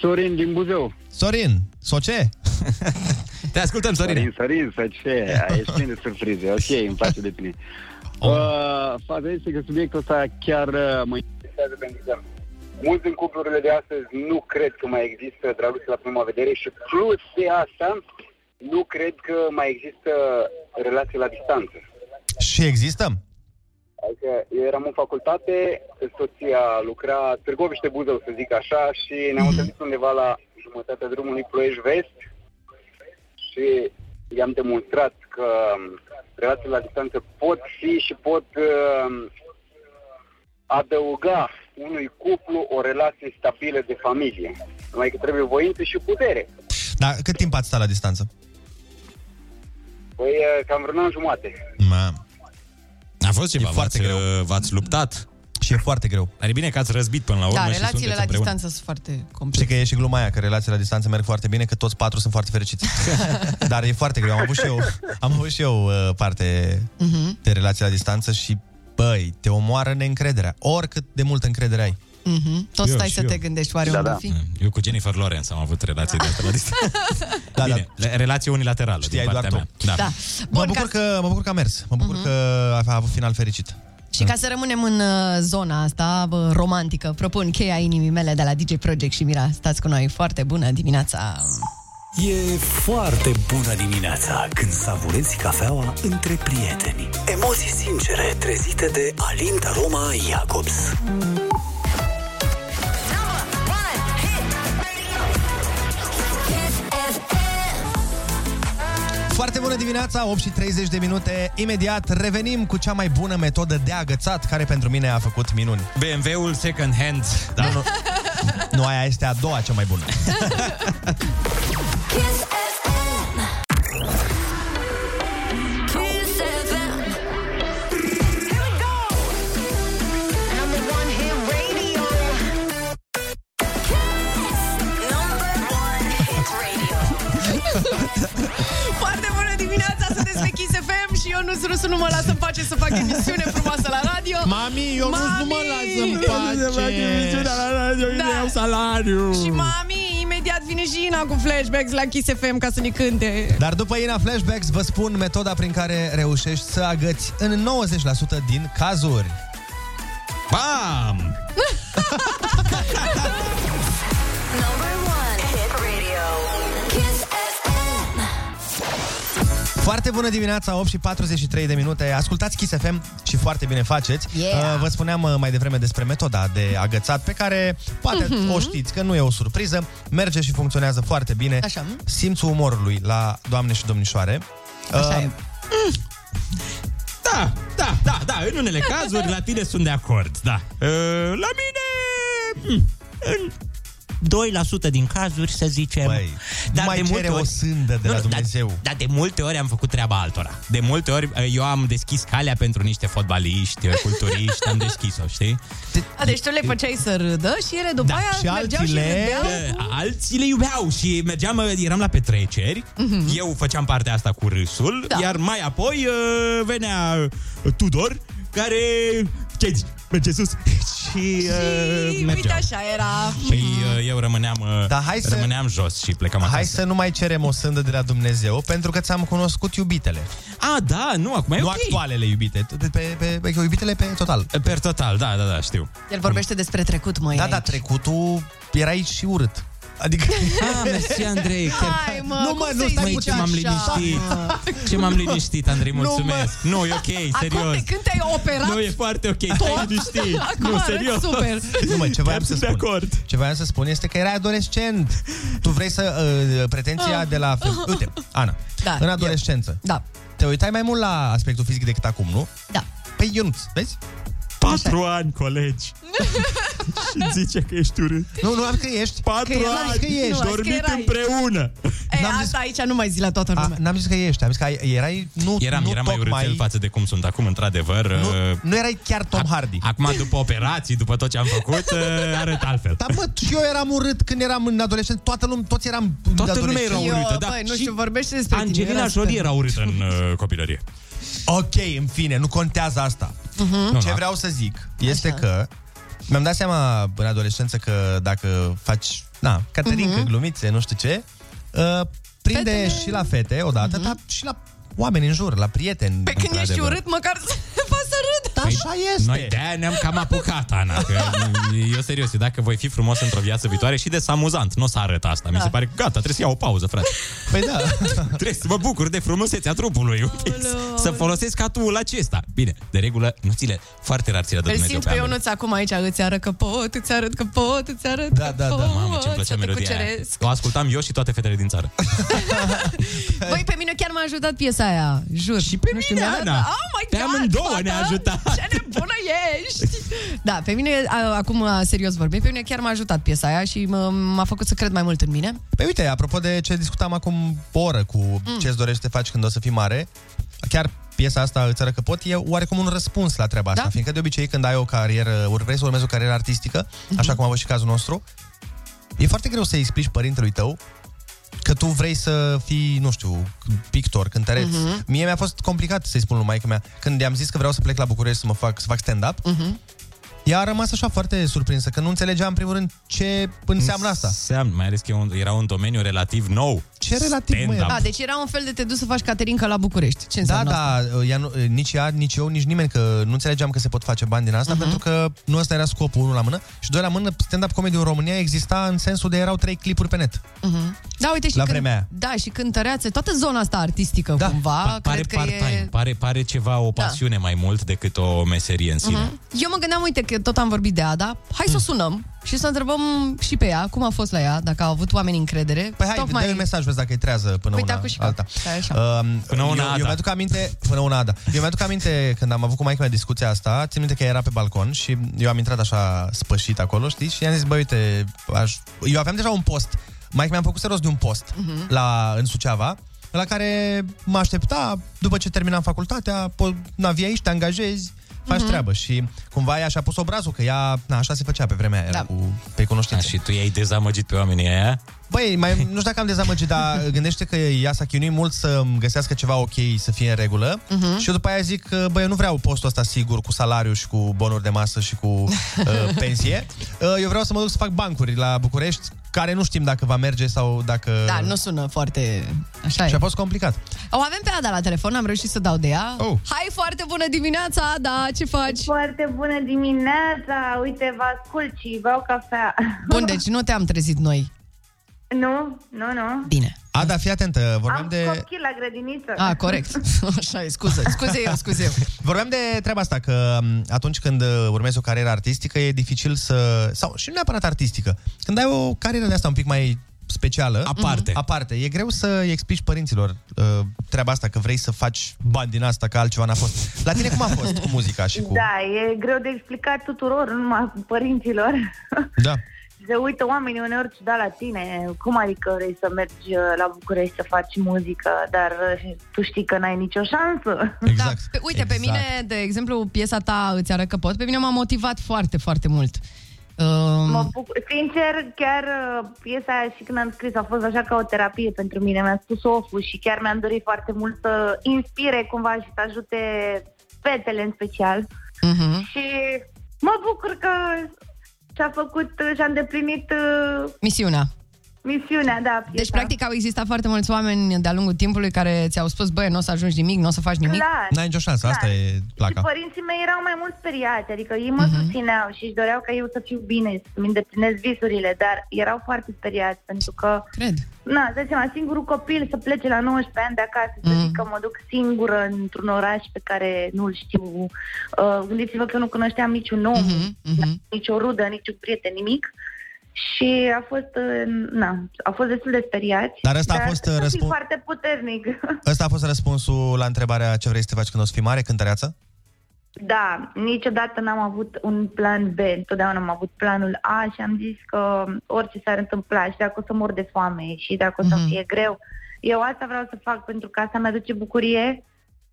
Sorin din Buzău. Sorin, Soce? Te ascultăm, Sorin, Sorin, să ce? Ești plin de surprize. Ok, îmi place de tine. Oh. Uh, faza este că subiectul ăsta chiar uh, mă interesează pentru că mulți în cuplurile de astăzi nu cred că mai există dragoste la prima vedere și plus de asta nu cred că mai există relații la distanță. Și există? Adică eu eram în facultate, soția lucra Târgoviște Buzău, să zic așa, și ne-am întâlnit undeva la jumătatea drumului Ploiești-Vest și i-am demonstrat că um, relațiile la distanță pot fi și pot uh, adăuga unui cuplu o relație stabilă de familie. Numai că trebuie voință și putere. Dar cât timp ați stat la distanță? Păi uh, cam vreun an jumate. Mamă. A fost ceva, E foarte v-ați, greu. uh, v-ați luptat. Și e foarte greu. Dar e bine că ați răzbit până la urmă Da, și relațiile sunteți la împreună. distanță sunt foarte Știi complexe. că e și gluma aia, că relațiile la distanță merg foarte bine, că toți patru sunt foarte fericiți. Dar e foarte greu. Am avut și eu, am avut și eu uh, parte Mhm. de relații la distanță și, băi, te omoară neîncrederea. Oricât de multă încredere ai. Mhm. Tot Eu stai și să eu. te gândești, oare Da, unde da. fi? Eu cu Jennifer Lawrence am avut relații de astea la distanță. Da, Bine, le- relație unilaterală Știai din doar partea tu. mea. Da. Da. Mă bucur, că, mă bucur că a mers. Mă bucur că a avut final fericit. Și ca să rămânem în uh, zona asta bă, romantică, propun cheia inimii mele de la DJ Project și Mira. Stați cu noi, foarte bună dimineața! E foarte bună dimineața când savurezi cafeaua între prieteni. Emoții sincere trezite de Alinta Roma Jacobs. Foarte bună dimineața, 8 și 30 de minute. Imediat revenim cu cea mai bună metodă de agățat, care pentru mine a făcut minuni. BMW-ul second hand. Da, nu, nu, aia este a doua cea mai bună. Foarte bună dimineața, sunteți pe Kiss FM și eu nu Rusu nu mă lasă în pace să fac emisiune frumoasă la radio. Mami, eu nu mă las în pace. Să da. eu salariu. Și mami, imediat vine și Ina cu flashbacks la Kiss FM ca să ne cânte. Dar după Ina Flashbacks vă spun metoda prin care reușești să agăți în 90% din cazuri. Bam! Foarte bună dimineața, 8 și 43 de minute. Ascultați Kiss FM și foarte bine faceți. Yeah. Uh, Vă spuneam uh, mai devreme despre metoda de agățat pe care poate Mhm. o știți, că nu e o surpriză. Merge și funcționează foarte bine. Așa. Simțul umorului la doamne și domnișoare. Așa Uh, e. Da, da, da, da, în unele cazuri la tine sunt de acord, da. Uh, La mine... mm, În 2% din cazuri, să zicem. Băi, nu mai cere o sândă de la Nu, nu, Dumnezeu. Dar, dar de multe ori am făcut treaba altora. De multe ori uh, eu am deschis calea pentru niște fotbaliști, uh, culturiști, am deschis-o, știi? A, deci tu le făceai să râdă și ele după Da, aia și mergeau și altile, râdeau. uh, alții le iubeau și mergeam, uh, eram la petreceri, eu făceam partea asta cu râsul, Mhm. Da. iar mai apoi uh, venea uh, Tudor, care, ce zici, merge sus și, uh, Și uite mergeam. așa era. Păi uh, eu rămâneam, uh, Da, hai să- rămâneam jos și plecam acasă. Hai să nu mai cerem o sândă de la Dumnezeu, pentru că ți-am cunoscut iubitele. A, da, nu, acum e Nu ok. actualele iubite, pe, pe, pe, pe, iubitele pe total. Per total, da, da, da, știu. El vorbește despre trecut, măi. Da, aici. da, trecutul era aici și urât. Adică... Ah, mersi, Andrei. Chiar... Hai, mă, Nu, cum mă, nu, să-i stai zici Măi, ce m-am așa, liniștit. mă? Ce m-am liniștit, Andrei, Nu, mulțumesc. Nu, e ok, serios. Acum, de când te-ai operat? Nu, e foarte ok, stai liniștit. Acum Nu, arăți serios. super. Nu, mă, ce voiam să sunt de spun. acord. Ce voiam să spun este că erai adolescent. Tu vrei să... Uh, pretenția de la... Fe- Uite, Ana, Da, în adolescență, Da, te uitai mai mult la aspectul fizic decât acum, nu? da. Păi Ionuț, vezi? Patru ani, colegi. și zice că ești urât. Nu, nu am că ești. Patru Că erai- ani, că ești, nu, azi că dormit erai. împreună. E, N-am zis- asta aici nu mai zi la toată A, lumea. n-am zis că ești, am zis că ai- erai... Nu, Eram, nu eram mai tocmai, urâțel față de cum sunt acum, într-adevăr. Nu, uh, nu erai chiar Tom Hardy. Acum, după operații, după tot ce am făcut, uh, arăt altfel. Dar mă, și eu eram urât când eram în adolescent, toată lumea, toți eram Toată lumea adolescenți. era Eu, urâtă, da. băi, nu Și știu, vorbește despre tine, Angelina era Jolie super. era urâtă în uh, copilărie. Ok, în fine, nu contează asta. Nu, Ce da. vreau să zic este Așa. că mi-am dat seama în adolescență că dacă faci, na, caterincă, glumițe, nu știu ce, uh, prinde Fetele- și la fete odată, dar și la oameni în jur, la prieteni. Pe când ești într-adevăr. urât, măcar să faci să râd. Da, așa este. Noi de-aia ne-am cam apucat, Ana. Că, eu serios, dacă voi fi frumos într-o viață viitoare și de să amuzant, nu o să arăt asta. Mi Da. se pare că gata, trebuie să iau o pauză, frate. Păi da. Trebuie să mă bucur de frumusețea trupului. un pic. Aoleu, Să folosesc atul acesta. Bine, de regulă, nu ți le, foarte rar ți le dă Îl Dumnezeu simți pe ambele. Ionuț acum aici, îți arăt că pot, îți arăt că pot, îți arăt Da, că da, da. pot. Mamă, ce-mi plăcea să te melodia aia. cuceresc. O ascultam eu și toate fetele din țară. Băi, pe mine chiar m-a ajutat piesa aia, jur. Și pe Nu știu, mine, mi-a dat- Ana. Oh my Pe God, amândouă fată, ne-a ajutat. Ce nebună ești! Da, pe mine, a, acum serios vorbim, pe mine chiar m-a ajutat piesa aia și m- m-a făcut să cred mai mult în mine. Păi uite, apropo de ce discutam acum o oră cu mm. ce-ți dorești să te faci când o să fii mare, chiar piesa asta, îți arăt că pot, e oarecum un răspuns la treaba asta, Da. fiindcă de obicei când ai o carieră, ori vrei să urmezi o carieră artistică, Mhm. așa cum a fost și cazul nostru, e foarte greu să-i explici părintelui tău că tu vrei să fii, nu știu, pictor, cântăreț. Mhm. Mie mi-a fost complicat să-i spun lui maică mea. Când i-am zis că vreau să plec la București să mă fac, să fac stand-up, Mhm. ea a rămas așa foarte surprinsă, că nu înțelegea în primul rând ce înseamnă asta. Înseamnă, mai ales că e un, era un domeniu relativ nou. Ce relativ, mă, Stand-up. era? A, deci era un fel de te duci să faci caterincă la București. Ce Da, înseamnă asta? da, ea nu, nici ea, nici eu, nici nimeni, că nu înțelegeam că se pot face bani din asta, Mhm. uh-huh. pentru că nu ăsta era scopul, unul la mână, și doi la mână, stand-up comedy în România exista în sensul de erau trei clipuri pe net. Mhm. Da, uite și La când, vremea aia. Da, și cântăreață, toată zona asta artistică da. cumva, Pa- pare cred că part-time, e... pare, pare ceva, o Da. pasiune mai mult decât o meserie în sine. Mhm. Eu mă gândeam, uite, că tot am vorbit de Ada, hai Mm. să o sunăm și să întrebăm și pe ea cum a fost la ea, dacă au avut oameni încredere. Păi hai, Tocmai... dă un mesaj, vezi dacă îi trează până Uite, una acu și că- alta. Stai așa. Um, Până una eu, Ada. eu mi-aduc aminte, până una Ada. Eu mi-aduc aminte când am avut cu maica mea discuția asta, țin minte că era pe balcon și eu am intrat așa spășit acolo, știi? Și i-am zis, bă, uite, aș... eu aveam deja un post. Maica mi-a făcut rost de un post Mhm. la, în Suceava, la care mă aștepta, după ce terminam facultatea, po- na, vii aici, te angajezi, faci treabă. Și cumva ea și-a pus obrazul, că ea, na, așa se făcea pe vremea aia, era cu, pe cunoștință. și tu i-ai dezamăgit pe oamenii aia? Băi, mai, nu știu dacă am dezamăgit, dar gândește că ea s-a chinuit mult să găsească ceva ok, să fie în regulă. Mhm. Și eu după aia zic că, băi, eu nu vreau postul ăsta sigur, cu salariu și cu bonuri de masă și cu uh, pensie. Uh, eu vreau să mă duc să fac bancuri la București, care nu știm dacă va merge sau dacă... Da, nu sună foarte... Așa Și e. a fost complicat. O avem pe Ada la telefon, am reușit să dau de ea. Oh. Hai, foarte bună dimineața, Ada, ce faci? Foarte bună dimineața! Uite, vă ascult și beau cafea. Bun, deci nu te-am trezit noi. Nu, nu, nu. Bine. Ada, fii atentă, vorbeam Am de... copil la grădiniță. Ah, corect. Așa e, scuză, scuze eu, scuze eu. Vorbeam de treaba asta, că m, atunci când uh, urmezi o carieră artistică e dificil să... Sau și nu neapărat artistică. Când ai o carieră de asta un pic mai specială, Aparte. aparte, e greu să-i explici părinților uh, treaba asta, că vrei să faci bani din asta, că altceva n-a fost. La tine cum a fost cu muzica și cu... Da, e greu de explicat tuturor, nu numai părinților. Da. Se uită oamenii uneori ciudat la tine. Cum adică vrei să mergi uh, la București să faci muzică, dar uh, tu știi că n-ai nicio șansă? Exact. Pe, uite, pe mine, de exemplu, piesa ta Îți arăt că pot, pe mine m-a motivat foarte, foarte mult. Um, Mă bucur. Sincer, chiar uh, piesa aia și când am scris a fost așa ca o terapie pentru mine. Mi-a spus Ofu și chiar mi-am dorit foarte mult să inspire cumva și să ajute fetele în special. uh-huh. Și mă bucur că și-a făcut, și-a îndeplinit uh, Misiunea. Misiunea, da, piesa. Deci, practic, au existat foarte mulți oameni de-a lungul timpului care ți-au spus, băi, nu o să ajungi nimic, nu o să faci nimic. Clar. N-ai nicio șansă, asta Clar. e placa. Și părinții mei erau mai mult speriați, adică ei mă uh-huh. susțineau și își doreau ca eu să fiu bine, să-mi îndeplinesc visurile, dar erau foarte speriați pentru că, Cred. na, îți dai seama, singurul copil să plece la 19 ani de acasă, să Mhm. zic că mă duc singură într-un oraș pe care nu-l știu. Uh, gândiți-vă că nu cunoșteam niciun om, Mhm, mhm. nici o rudă, nici un prieten, nimic. Și a fost, uh, na, a fost destul de speriați. Dar ăsta a dar fost, să uh, fii răspun- foarte puternic. Ăsta a fost răspunsul la întrebarea ce vrei să te faci când o să fii mare, cântăreață? Da, niciodată n-am avut un plan B, întotdeauna am avut planul A și am zis că orice s-ar întâmpla și dacă o să mor de foame și dacă o să Mhm. fie greu, eu asta vreau să fac pentru că asta mi-aduce bucurie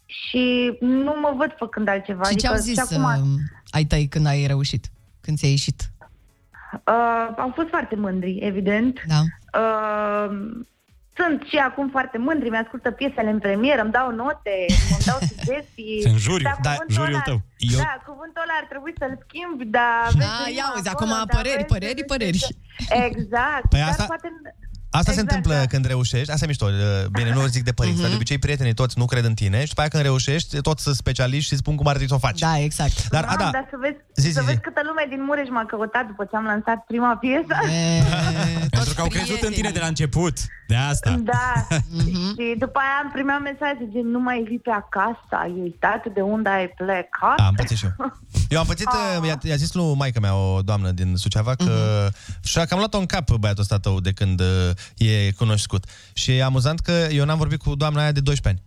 și nu mă văd făcând altceva. Și ce au zis acum, uh, ai tăi când ai reușit? Când ți-a ieșit? Uh, au fost foarte mândri, evident. Da. Uh, sunt și acum foarte mândri, mi-ascultă piesele în premieră, îmi dau note, îmi dau sugestii. Sunt juriu, Dar da, cuvântul juriul ăla- tău. Eu- Da, cuvântul ăla ar trebui să-l schimb, dar... vezi Ah, rima ia uzi, acolo, acum dar păreri, vezi- păreri, păreri. Exact. Păi dar asta- poate... Asta se Exact, întâmplă da. când reușești, asta e mișto, uh, bine, nu zic de părinți, dar de obicei prietenii toți nu cred în tine și după aia când reușești, toți sunt specialiști și spun cum ar trebui să o faci. Da, exact. Dar, Mam, Ada, dar să vezi, zi, să zi, vezi zi. câtă lume din Mureș m-a căutat după ce am lansat prima piesă. Pentru că au crezut în tine de la început. De asta. Da. Mhm. și după aia am primit mesaje gen nu mai vii pe acasă, ai uitat de unde ai plecat. Am pățit și eu. Eu am pățit, Ah. uh, i-a, i-a zis lui maica mea, o doamnă din Suceava, că Mhm. și-a cam luat-o în cap băiatul ăsta tău de când uh, e cunoscut. Și e amuzant că eu n-am vorbit cu doamna aia de 12 ani.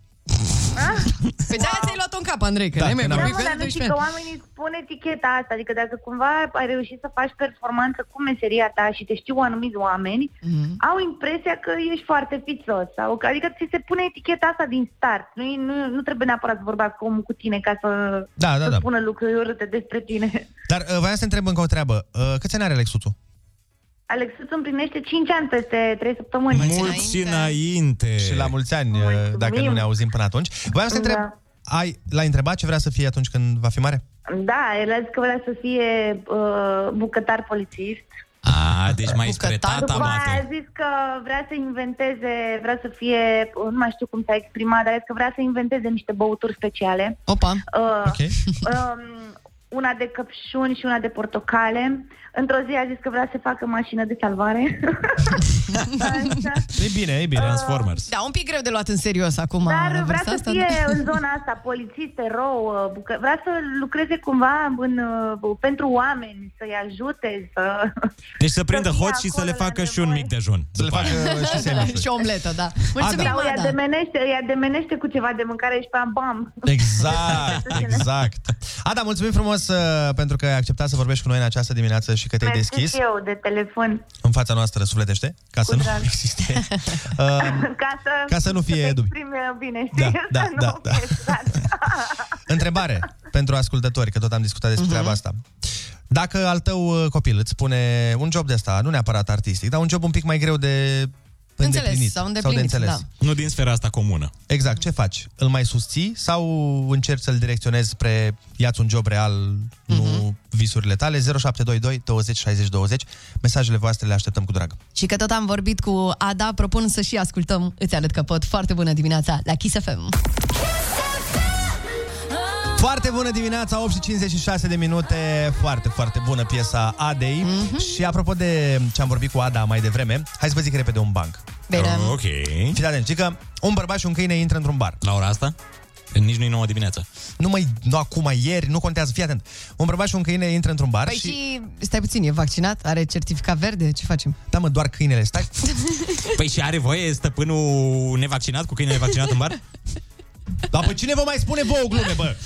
Păi de-aia ți-ai luat-o în cap, Andrei, că Da, n-ai mai că n-am vorbit Da, cu mă, el dar de nu știi 12 că ani. oamenii spun eticheta asta, adică dacă cumva ai reușit să faci performanță cu meseria ta și te știu anumiți oameni, Mhm. au impresia că ești foarte fițos. Sau, că- adică ți se pune eticheta asta din start. Nu, nu, nu trebuie neapărat să vorbească omul cu tine ca să, Da, da, să da. spună lucruri urâte despre tine. Dar uh, voiam să întreb încă o treabă. Uh, câți ani are Alexuțu? Alex îți împlinește 5 ani peste 3 săptămâni. Mulți înainte. Și la mulți ani, uh, dacă nu ne auzim până atunci. Voiam să te întreb, Da. ai, l-ai întrebat ce vrea să fie atunci când va fi mare? Da, el a zis că vrea să fie uh, bucătar polițist. A, deci mai spre tata, După aia a bate. zis că vrea să inventeze, vrea să fie, nu mai știu cum s-a exprimat, dar a zis că vrea să inventeze niște băuturi speciale. Opa. Uh, Ok. um, una de căpșuni și una de portocale. Într-o zi a zis că vrea să facă mașină de salvare. Așa. E bine, e bine. Transformers. Da, un pic greu de luat în serios acum. la Dar vrea vârsta să asta, fie da. în zona asta, polițist, erou, uh, bucă... vrea să lucreze cumva în, uh, pentru oameni, să-i ajute, să... Deci să prindă Să fie hot și să le acolo facă la și un mic dejun. Să le facă și sandwich Și o omletă, da. Mulțumim, Sau îi Ada. ademenește, îi ademenește cu ceva de mâncare și pe aia, bam. Exact, exact. Ada, mulțumim frumos uh, pentru că ai acceptat să vorbești cu noi în această dimineață și că te-ai Mersi deschis și eu de telefon. în fața noastră sufletește, ca să nu drag. existe. Uh, ca să, ca să nu fie să te dubii. exprime bine, Da, știi? da, Să nu da, da. fie exact. Întrebare pentru ascultători, că tot am discutat despre Mhm. treaba asta. Dacă al tău uh, copil îți spune un job de ăsta, nu neapărat artistic, dar un job un pic mai greu de Înțeles, îndeplinit sau sau de îndeplinit, înțeles. da. Nu din sfera asta comună. Exact, ce faci? Îl mai susții sau încerci să-l direcționezi spre ia-ți un job real, nu Mhm. visurile tale? 0722 20 60 20. Mesajele voastre le așteptăm cu drag. Și că tot am vorbit cu Ada, propun să și ascultăm Îți arăt că pot. Foarte bună dimineața la Kiss FM. Foarte bună dimineața, 8 și 56 de minute. Foarte, foarte bună piesa Adei. Mhm. Și apropo de ce am vorbit cu Ada mai devreme, hai să vă zic repede un banc. Bine. Ok. Fiți atenți, știi că un bărbat și un câine intră într-un bar. La ora asta? Nici nu-i nouă dimineața. Nu mai, nu acum, ieri, nu contează, fii atent. Un bărbat și un câine intră într-un bar Păi și... și... stai puțin, e vaccinat? Are certificat verde? Ce facem? Da, mă, doar câinele, stai. Păi și are voie stăpânul nevaccinat cu câinele vaccinat în bar? Dar pe cine vă mai spune vouă glume, bă?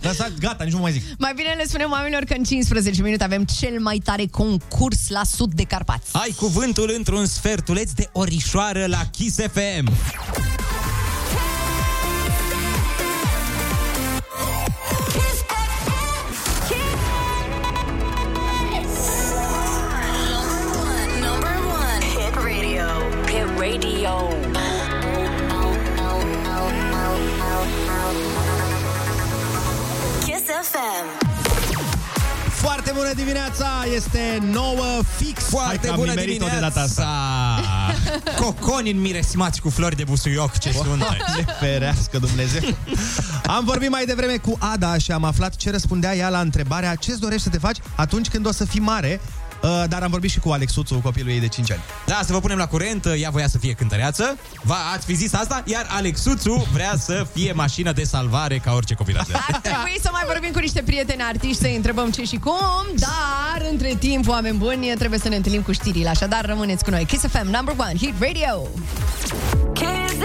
Lăsați, gata, nici nu mai zic. Mai bine le spunem oamenilor că în 15 minute avem cel mai tare concurs la sud de Carpați. Ai cuvântul într-un sfertuleț de orișoară la Kiss FM. Bună dimineața, este nouă fix. Hai Foarte că am bună nimerit-o de dimineața! data asta. Coconi înmiresmați cu flori de busuioc, ce sunteți? Ne ferească Dumnezeu. Am vorbit mai devreme cu Ada și am aflat ce răspundea ea la întrebarea ce-ți dorești să te faci atunci când o să fii mare, Uh, dar am vorbit și cu Alexuțu, copilul ei de 5 ani. Da, să vă punem la curent, ea voia să fie cântăreață, Va, ați fi zis asta, iar Alexuțu vrea să fie mașină de salvare ca orice copil altfel. Ar trebui să mai vorbim cu niște prieteni artiști, să-i întrebăm ce și cum, dar între timp, oameni buni, trebuie să ne întâlnim cu știrile, așadar rămâneți cu noi. Kiss FM, number one, hit radio! Kiss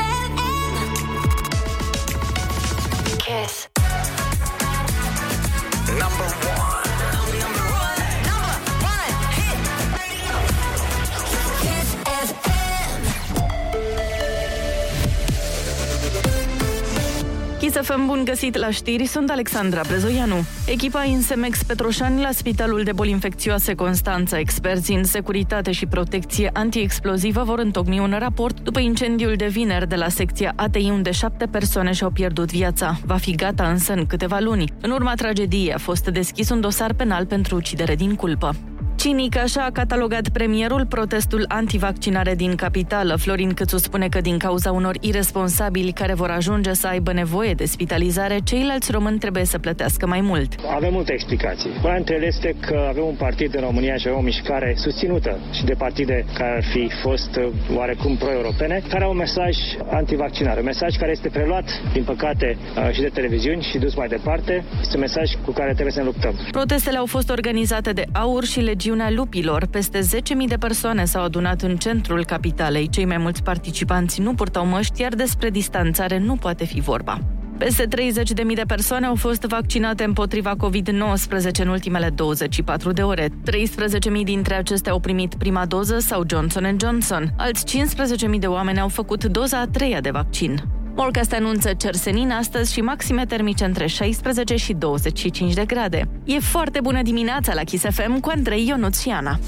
Kiss FM, bun găsit la știri, sunt Alexandra Brezoianu. Echipa Insemex Petroșani la Spitalul de Boli Infecțioase Constanța, experții în securitate și protecție antiexplozivă vor întocmi un raport după incendiul de vineri de la secția ATI unde șapte persoane și-au pierdut viața. Va fi gata însă în câteva luni. În urma tragediei a fost deschis un dosar penal pentru ucidere din culpă. Cinic așa a catalogat premierul protestul antivaccinare din capitală. Florin Câțu spune că din cauza unor irresponsabili care vor ajunge să aibă nevoie de spitalizare, ceilalți români trebuie să plătească mai mult. Avem multe explicații. Una dintre ele este că avem un partid în România și avem o mișcare susținută și de partide care ar fi fost uh, oarecum pro-europene, care au un mesaj antivaccinare. Un mesaj care este preluat, din păcate, uh, și de televiziuni și dus mai departe. Este un mesaj cu care trebuie să ne luptăm. Protestele au fost organizate de AUR și Legiunea Lupilor. Peste 10.000 de persoane s-au adunat în centrul capitalei. Cei mai mulți participanți nu purtau măști, iar despre distanțare nu poate fi vorba. Peste 30.000 de persoane au fost vaccinate împotriva COVID-19 în ultimele 24 de ore. 13.000 dintre acestea au primit prima doză sau Johnson Johnson. Alți 15.000 de oameni au făcut doza a treia de vaccin. Morcast anunță cersenin astăzi și maxime termice între 16 și 25 de grade. E foarte bună dimineața la Kiss FM cu Andrei Ionuț și Ana.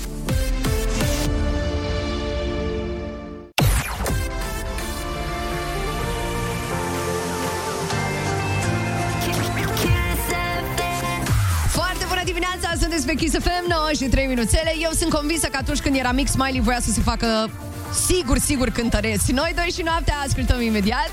Foarte bună dimineața, sunteți pe Kiss FM, 9 și 3 minuțele. Eu sunt convinsă că atunci când era mic, Smiley voia să se facă sigur, sigur cântăreți. Noi doi și noaptea ascultăm imediat.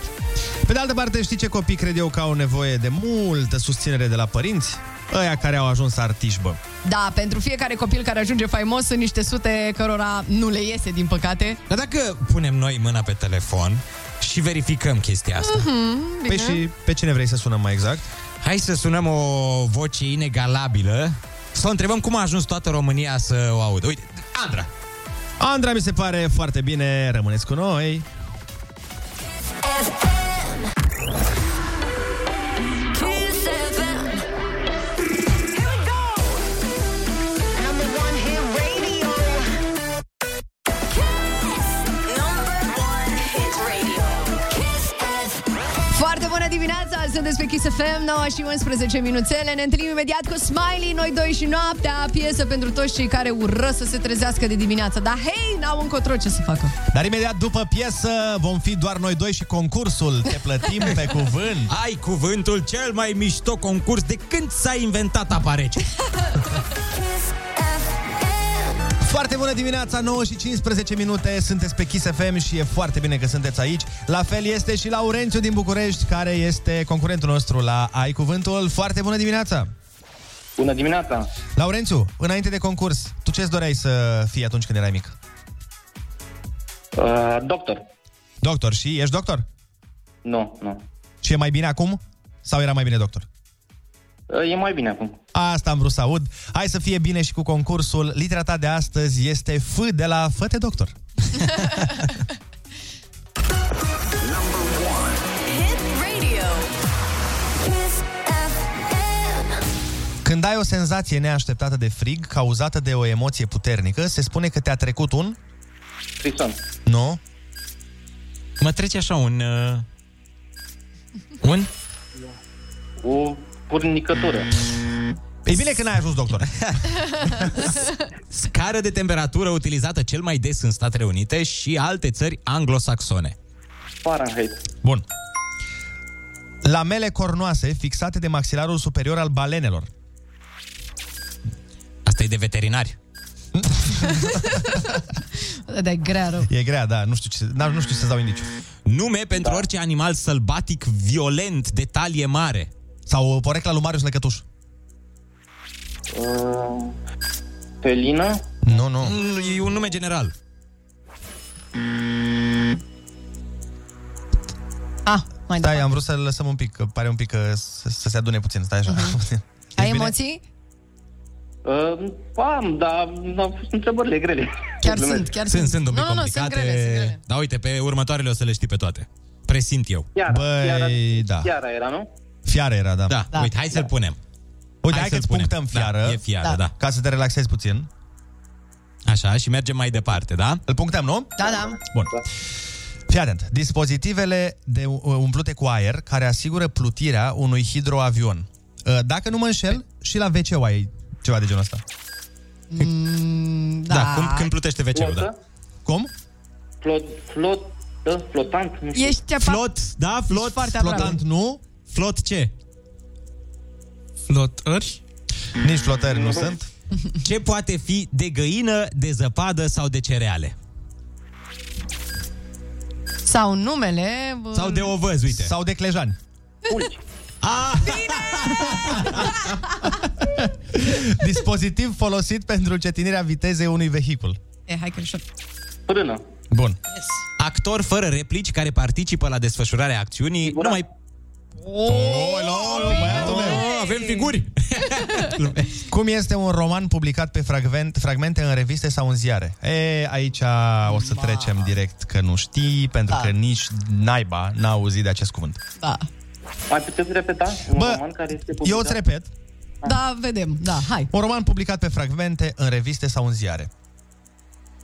Pe de altă parte, știi ce copii cred eu că au nevoie de multă susținere de la părinți? Ăia care au ajuns artiști, bă. Da, pentru fiecare copil care ajunge faimos sunt niște sute cărora nu le iese, din păcate. Dar dacă punem noi mâna pe telefon și verificăm chestia asta. Mhm, Păi bine. și pe cine vrei să sunăm mai exact? Hai să sunăm o voce inegalabilă, să o întrebăm cum a ajuns toată România să o audă. Uite, Andra! Andra mi se pare foarte bine, rămâneți cu noi. Dimineața, sunteți pe Kiss FM, 9 și 11 minuțele. Ne întâlnim imediat cu Smiley, noi doi și noaptea, piesă pentru toți cei care ură să se trezească de dimineață. Dar hei, n-au încotro ce să facă. Dar imediat după piesă vom fi doar noi doi și concursul. Te plătim pe cuvânt. Ai cuvântul cel mai mișto concurs de când s-a inventat apa rece. Foarte bună dimineața, 9 și 15 minute, sunteți pe Kiss FM și e foarte bine că sunteți aici. La fel este și Laurențiu din București, care este concurentul nostru la Ai Cuvântul. Foarte bună dimineața! Bună dimineața! Laurențiu, înainte de concurs, tu ce-ți doreai să fii atunci când erai mic? Uh, doctor. Doctor și ești doctor? Nu, nu. Și e mai bine acum? Sau era mai bine doctor? Uh, e mai bine acum. Asta am vrut să aud. Hai să fie bine și cu concursul. Litera ta de astăzi este F de la Făte Doctor. Când ai o senzație neașteptată de frig cauzată de o emoție puternică, se spune că te-a trecut un... Frison. Nu? Mă trece așa un... Uh... Un? O furnicătură. E bine că n-ai ajuns doctor. Scară de temperatură utilizată cel mai des în Statele Unite și alte țări anglosaxone. Fahrenheit. Bun. Lamele cornoase fixate de maxilarul superior al balenelor. Asta e de veterinari. De grea rău. E grea, da, nu știu, ce, dar nu știu să dau indiciu. Nume pentru da. orice animal sălbatic violent de talie mare. Sau porecla lui Marius Lăcătuș. Uh, felină. Nu, nu. E un nume general. Ah, mai Stai, am vrut să-l lăsăm un pic, că pare un pic că să, să se adune puțin. Stai așa. Uh-huh. Ai emoții? Uh, am, dar au fost întrebările grele. Chiar sunt, chiar Sunt, sunt. sunt un pic nu, nu, nu, complicate. sunt grele, sunt grele. Dar uite, pe următoarele o să le știi pe toate. Presimt eu. Chiara, Băi, chiara, da. chiara era, nu? Fiară era, da. Da, da. uite, hai să-l punem. Uite, Hai hai, să-l că-ți punem. punctăm Da, fiară. e fiară, da. Ca să te relaxezi puțin. Așa, și mergem mai departe, da? Îl punctăm, nu? Da, da. Bun. Fii atent. Dispozitivele de, uh, umplute cu aer care asigură plutirea unui hidroavion. Uh, Dacă nu mă înșel, și la wc ai ceva de genul ăsta. Mm, da. Da, cum, când plutește wc-ul, da. Cum? Flot, flot, da, flotant, nu știu. Ești apa... Flot, da, flot, foarte Flotant, aproape. nu? Flot ce? Flotări? Nici flotări nu sunt. Ce poate fi de găină, de zăpadă sau de cereale? Sau numele... bă, Sau de ovăz, uite. Sau de clejani. Pulci. Ah, Dispozitiv folosit pentru cetinirea vitezei unui vehicul. E, hai că șop. Frână. Bun. Yes. actor fără replici care participă la desfășurarea acțiunii. Nu mai... avem figuri. Cum este un roman publicat pe fragment, fragmente în reviste sau în ziare? E, aici o să trecem direct că nu știi, pentru Da. că nici naiba n-a auzit de acest cuvânt. Da. Mai puteți repeta? Un Bă, roman care este Eu publicat? îți repet. Da, vedem. Da, hai. Un roman publicat pe fragmente în reviste sau în ziare.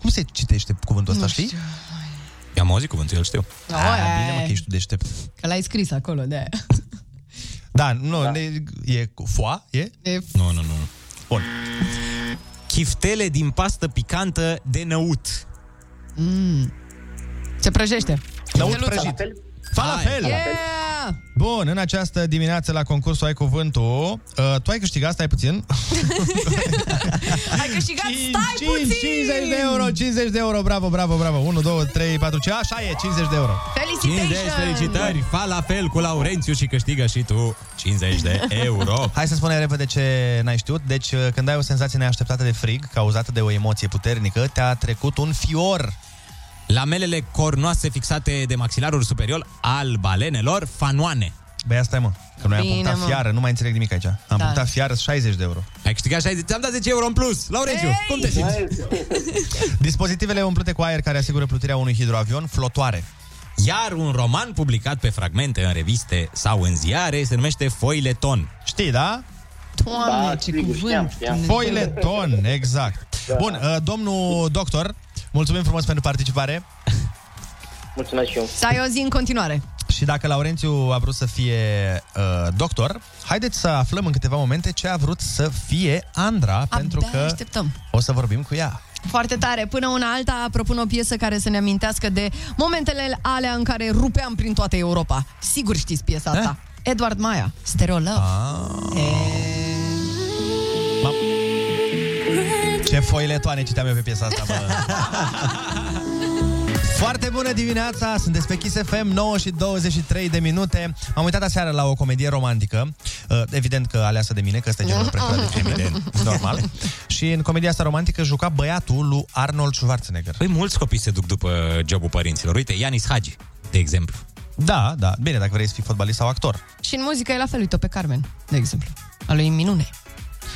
Cum se citește cuvântul ăsta, Nu știi? Știu. I-am auzit cuvântul, eu îl știu. Ah, bine mă că ești tu deștept. Că l-ai scris acolo, de aia. Da, nu, da. e cu foa, e? E... Nu, nu, nu. Bun. Chiftele din pastă picantă de năut. Mm. Se prăjește. Năut Steluța. prăjit. Falafel! Yeah! Bun, în această dimineață la concursul Ai Cuvântul, uh, tu ai câștigat, stai puțin, Ai câștigat, stai 5, puțin! 50 de euro, 50 de euro, bravo, bravo, bravo, 1, 2, 3, 4, 5, așa e, 50 de euro. 50 Felicitations! felicitări, falafel cu Laurențiu și câștigă și tu 50 de euro. Hai să spunem repede ce n-ai știut. Deci, uh, când ai o senzație neașteptată de frig, cauzată de o emoție puternică, te-a trecut un fior. Lamelele cornoase fixate de maxilarul superior al balenelor, fanoane. Băi, asta e, mă. Că noi am Bine, punctat mă. fiară, nu mai înțeleg nimic aici. Am Da. punctat fiară 60 de euro. Ai câștigat 60, ți-am dat 10 euro în plus. Laurențiu, Ei! cum te simți? Dispozitivele umplute cu aer care asigură plutirea unui hidroavion flotoare. Iar un roman publicat pe fragmente în reviste sau în ziare se numește Foileton. Știi, da? Doamne, Da, ce sigur, cuvânt! știam, știam. Foile ton, exact. Bun, uh, domnul doctor, mulțumim frumos pentru participare Mulțumesc și eu. Să ai o zi în continuare. Și dacă Laurențiu a vrut să fie uh, doctor, haideți să aflăm în câteva momente ce a vrut să fie Andra, pentru că așteptăm. o să vorbim cu ea. Foarte tare. Până una alta, propun o piesă care să ne amintească de momentele alea în care rupeam prin toată Europa. Sigur știți piesa asta. Edward Maia, Stereo Love. Ah. Ce foiletoane citeam eu pe piesa asta, bă. Foarte bună dimineața, sunteți pe Kiss FM, 9 și 23 de minute. M-am uitat aseară la o comedie romantică, uh, evident că aleasă de mine, că ăsta e genul preferat de femeie, normal. Și în comedia asta romantică juca băiatul lui Arnold Schwarzenegger. Păi mulți copii se duc după jobul părinților. Uite, Ianis Hagi, de exemplu. Da, da, bine, dacă vrei să fii fotbalist sau actor. Și în muzică e la fel, uite pe Carmen, de exemplu. A lui Minune.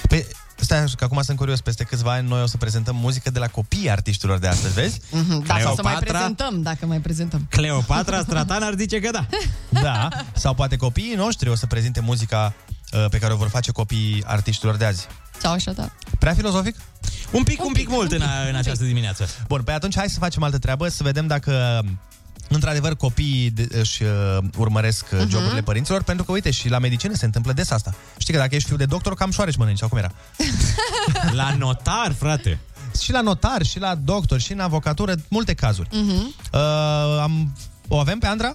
Păi, stai, că acum sunt curios, peste câțiva ani noi o să prezentăm muzică de la copiii artiștilor de astăzi, vezi? Mhm, Da, sau să mai Cleopatra- prezentăm, dacă mai prezentăm. Cleopatra Stratan ar zice că da. Da, sau poate copiii noștri o să prezinte muzica uh, pe care o vor face copiii artiștilor de azi. Sau așa, da. Prea filozofic? Un pic, un pic mult în, în această dimineață. Bun, pe atunci hai să facem altă treabă, să vedem dacă într-adevăr copiii de- își uh, urmăresc uh, Mhm. joburile părinților, pentru că, uite, și la medicină se întâmplă des asta. Știi că dacă ești fiu de doctor, cam șoareci mănânci, sau cum era? La notar, frate. Și la notar, și la doctor, și în avocatură, multe cazuri. Mhm. Uh, am, o avem pe Andra?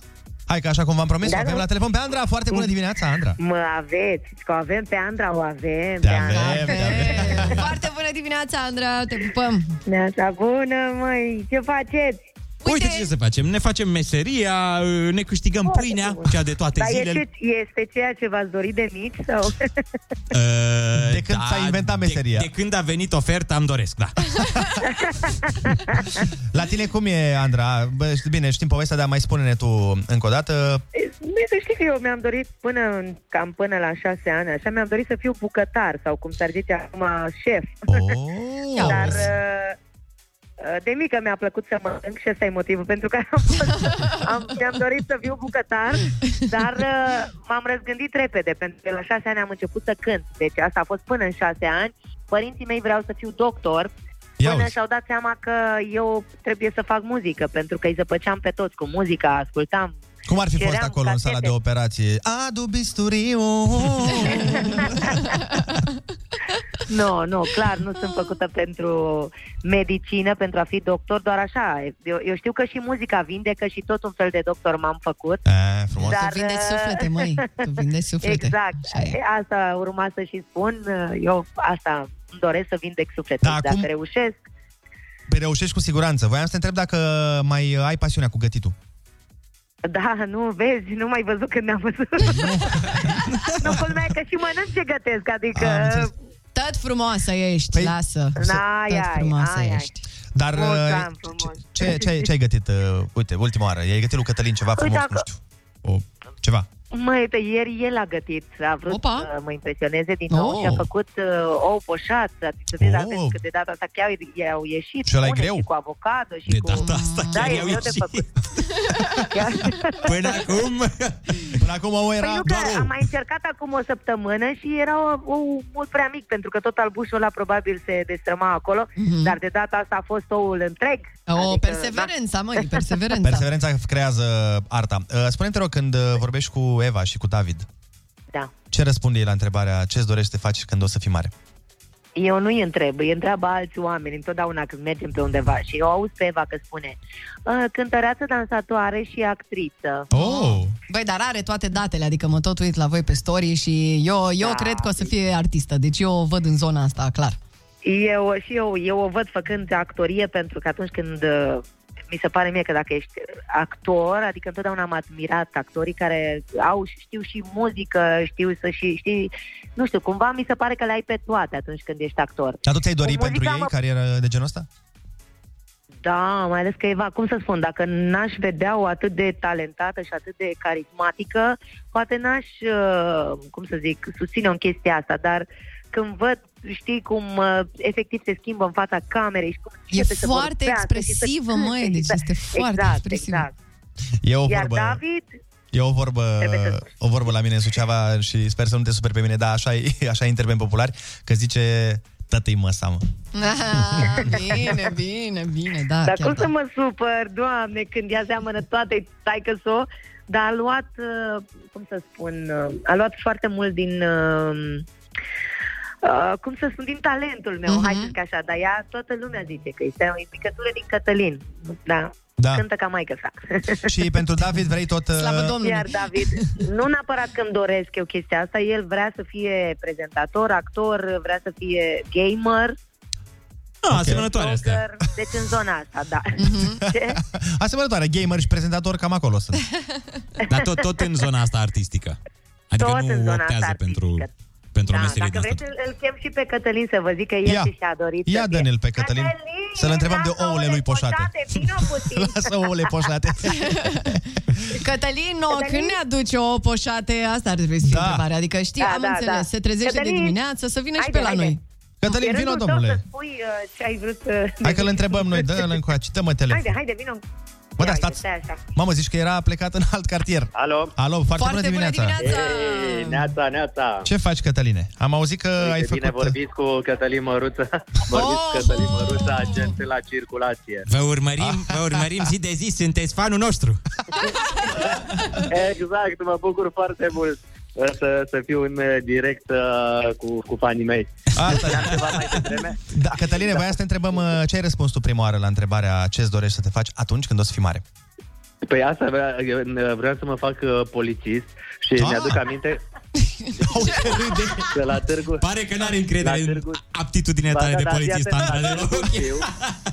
Hai că așa cum v-am promis, Da, o avem da. la telefon pe Andra. Foarte bună dimineața, Andra. Mă aveți, că o avem pe Andra, o avem Te pe Andra. avem, te avem. Foarte bună dimineața, Andra, te pupăm. Neața bună, măi, ce faceți? Uite ce să facem. Ne facem meseria, ne câștigăm pâinea, cea de toate Dar zilele. este, este ceea ce v-ați dorit de mici? Sau? De când s-a inventat meseria. De, de când a venit oferta, îmi doresc, da. La tine cum e, Andra? Bă, știi bine, știm povestea, dar mai spune-ne tu încă o dată. Bine, să știi că eu mi-am dorit până, în- cam până la șase ani, așa, mi-am dorit să fiu bucătar sau, cum s-ar zice acum, șef. Oh. Dar uh, uh, de mică mi-a plăcut să mănânc și ăsta e motivul pentru care am, fost, am, mi-am dorit să fiu bucătar, dar uh, m-am răzgândit repede, pentru că la șase ani am început să cânt. Deci asta a fost până în șase ani. Părinții mei vreau să fiu doctor, Ia Până uzi. și-au dat seama că eu trebuie să fac muzică, pentru că îi zăpăceam pe toți cu muzica, ascultam. Cum ar fi Și fost eram acolo în sala casete. de operație? Adu bisturiu! Nu, nu, clar, nu sunt făcută pentru medicină, pentru a fi doctor, doar așa. Eu, eu știu că și muzica vindecă și tot un fel de doctor m-am făcut. A, frumos. Tu vindești suflete, măi. Tu vindești suflete. Exact. E, Asta urma să și spun. Eu asta îmi doresc să vindec suflete. Da, Dacă acum- reușesc, Păi reușești cu siguranță. Voiam să te întreb dacă mai ai pasiunea cu gătitul. Da, nu, vezi, nu mai văzut când ne-am văzut. nu, culmea e că și mănânc ce gătesc, adică... Am înțeles. Tot frumoasă ești, păi, lasă. Ai, Tot ai, frumoasă ai, ai. ești. Dar Mult uh, am frumos. ce, ce, ce ai gătit? Uh, uite, ultima oară. Ai gătit lui Cătălin ceva Uite, frumos, nu acolo- știu. O, ceva. Măi, pe ieri el a gătit, a vrut Opa. să mă impresioneze din nou Oh. și a făcut uh, ou poșat, adică să vezi, Oh. oh. că de data asta chiar i-au ieșit Și ăla e bune greu? și cu avocado și De cu... data asta da, chiar e i-au greu de ieșit. făcut. Chiar... Până acum... Până acum o era Păi nu, doar că ou. am mai încercat acum o săptămână și era ou mult prea mic, pentru că tot albușul ăla probabil se destrăma acolo, Mhm. dar de data asta a fost oul întreg. O Adică, perseverența, măi, perseverența. Perseverența creează arta. Uh, Spune-mi, te rog, când uh, vorbești cu Eva și cu David, Da. ce răspunde ei la întrebarea ce-ți dorești să faci când o să fii mare? Eu nu îi întreb, îi întreabă alți oameni întotdeauna când mergem pe undeva și eu auz pe Eva că spune "Uh, cântăreață, dansatoare și actriță. Oh! Băi, dar are toate datele, adică mă tot uit la voi pe story și eu, eu Da. cred că o să fie artistă, deci eu o văd în zona asta, clar. Eu și eu, eu o văd făcând actorie pentru că atunci când uh, mi se pare mie că dacă ești actor, adică întotdeauna am admirat actorii care au și știu și muzică, știu să și știi, nu știu, cumva mi se pare că le ai pe toate atunci când ești actor. Dar tu ți-ai dori Cu pentru muzica ei mă- carieră de genul ăsta? Da, mai ales că Eva, cum să spun, dacă n-aș vedea-o atât de talentată și atât de carismatică, poate n-aș, uh, cum să zic, susține-o în chestia asta, dar când văd, știi, cum uh, efectiv se schimbă în fața camerei și cum E începe să foarte vorbească și să expresivă, cânte măi, și deci să- este foarte exact, expresivă. Exact. E o Iar vorbă, David, e o vorbă, o vorbă la mine în Suceava și sper să nu te superi pe mine, dar așa e, așa e în termeni populari, că zice tătă-i măsa, mă. Ah, bine, bine, bine, da, dar chiar cum da. să mă supăr, doamne, când ea seamănă toate taică so dar a luat, uh, cum să spun, uh, a luat foarte mult din... Uh, Uh, cum să spun, din talentul meu, Mhm. uh-huh. hai să zic așa, dar ea, toată lumea zice că este o implicătură din Cătălin. Da, Da. cântă ca maică sa. Și pentru David vrei tot... uh, Iar David, nu neapărat că îmi doresc eu chestia asta, el vrea să fie prezentator, actor, vrea să fie gamer, Ah, asemănătoare astea. blogger, deci în zona asta, da. Ce? Asemănătoare, gamer și prezentator, cam acolo sunt. Dar tot, tot în zona asta artistică. Adică Tot nu în zona optează asta pentru, pentru o Da, meserie dacă din asta. vreți, îl, îl chem și pe Cătălin să vă zic că el Ia. și și-a dorit Ia să dă-ne-l pe Cătălin, să-l întrebăm de ouăle lui poșate. Vino puțin. Lasă ouăle poșate. Cătălin, no, când ne aduce o poșate, asta ar trebui să fie Da. întrebarea. Adică știi, Da, am da, înțeles, da. se trezește Cătălin, de dimineață, să vină și haide, pe la haide. noi. Cătălin, E vino, rândul tău domnule. să spui uh, ce ai vrut uh, Hai că îl întrebăm noi, dă-l încoace, dă-mă telefon. Haide, haide, vino. Bă, da, Ia, stați. uite, stai așa. Mamă, zici că era plecat în alt cartier. Alo? Alo, foarte, bună dimineața. Ei, neața, neața. Ce faci, Cătăline? Am auzit că Uite, ai bine, făcut... vorbiți cu Cătălin Măruță. Vorbiți cu Cătălin Măruță, agent la circulație. Vă urmărim, vă urmărim zi de zi, sunteți fanul nostru. Exact, mă bucur foarte mult uh, să, să fiu în uh, direct uh, cu, cu fanii mei. Asta Am ceva mai devreme. Da, Cătăline, voia să te întrebăm uh, ce ai răspuns tu prima oară la întrebarea ce-ți dorești să te faci atunci când o să fii mare. Păi asta vrea, eu, uh, vreau să mă fac uh, polițist și Ah. mi-aduc aminte că la târgu... Pare că n-are încredere La în aptitudinea Ba, tale da, de da, polițist, fii atent, Andra, la deloc. Târgu Jiu,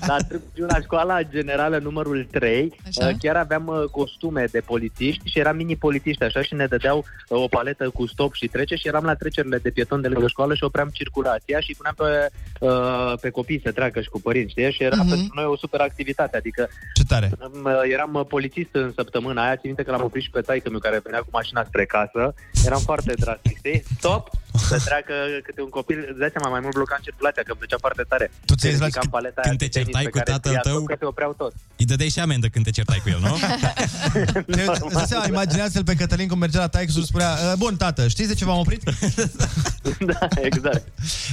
La Târgu Jiu, la școala generală numărul 3, Așa. uh, chiar aveam uh, costume de polițiști și eram mini-polițiști așa și ne dădeau uh, o paletă cu stop și trece și eram la trecerile de pieton de lângă școală și opream circulația și puneam pe, uh, pe copii să treacă și cu părinți, știi? Și era Mhm. pentru noi o super activitate, adică Ce tare. Um, Eram uh, polițist în săptămâna aia, țin minte că l-am oprit și pe taică meu care venea cu mașina spre casă. Eram foarte drastic, știi? Stop! Să treacă câte un copil, îți dai seama, mai mult blocam circulația, că îmi plăcea foarte tare. Tu ți-ai Ridicam zis la- paleta când aia te de tenis certai pe cu care tatăl îi ia tău? stop, Că te opreau tot. Îi dădeai și amendă când te certai cu el, nu? Te, îți dai seama, imaginează-l pe Cătălin cum mergea la taică și spunea "Uh, Bun, tată, știți de ce v-am oprit? da, exact.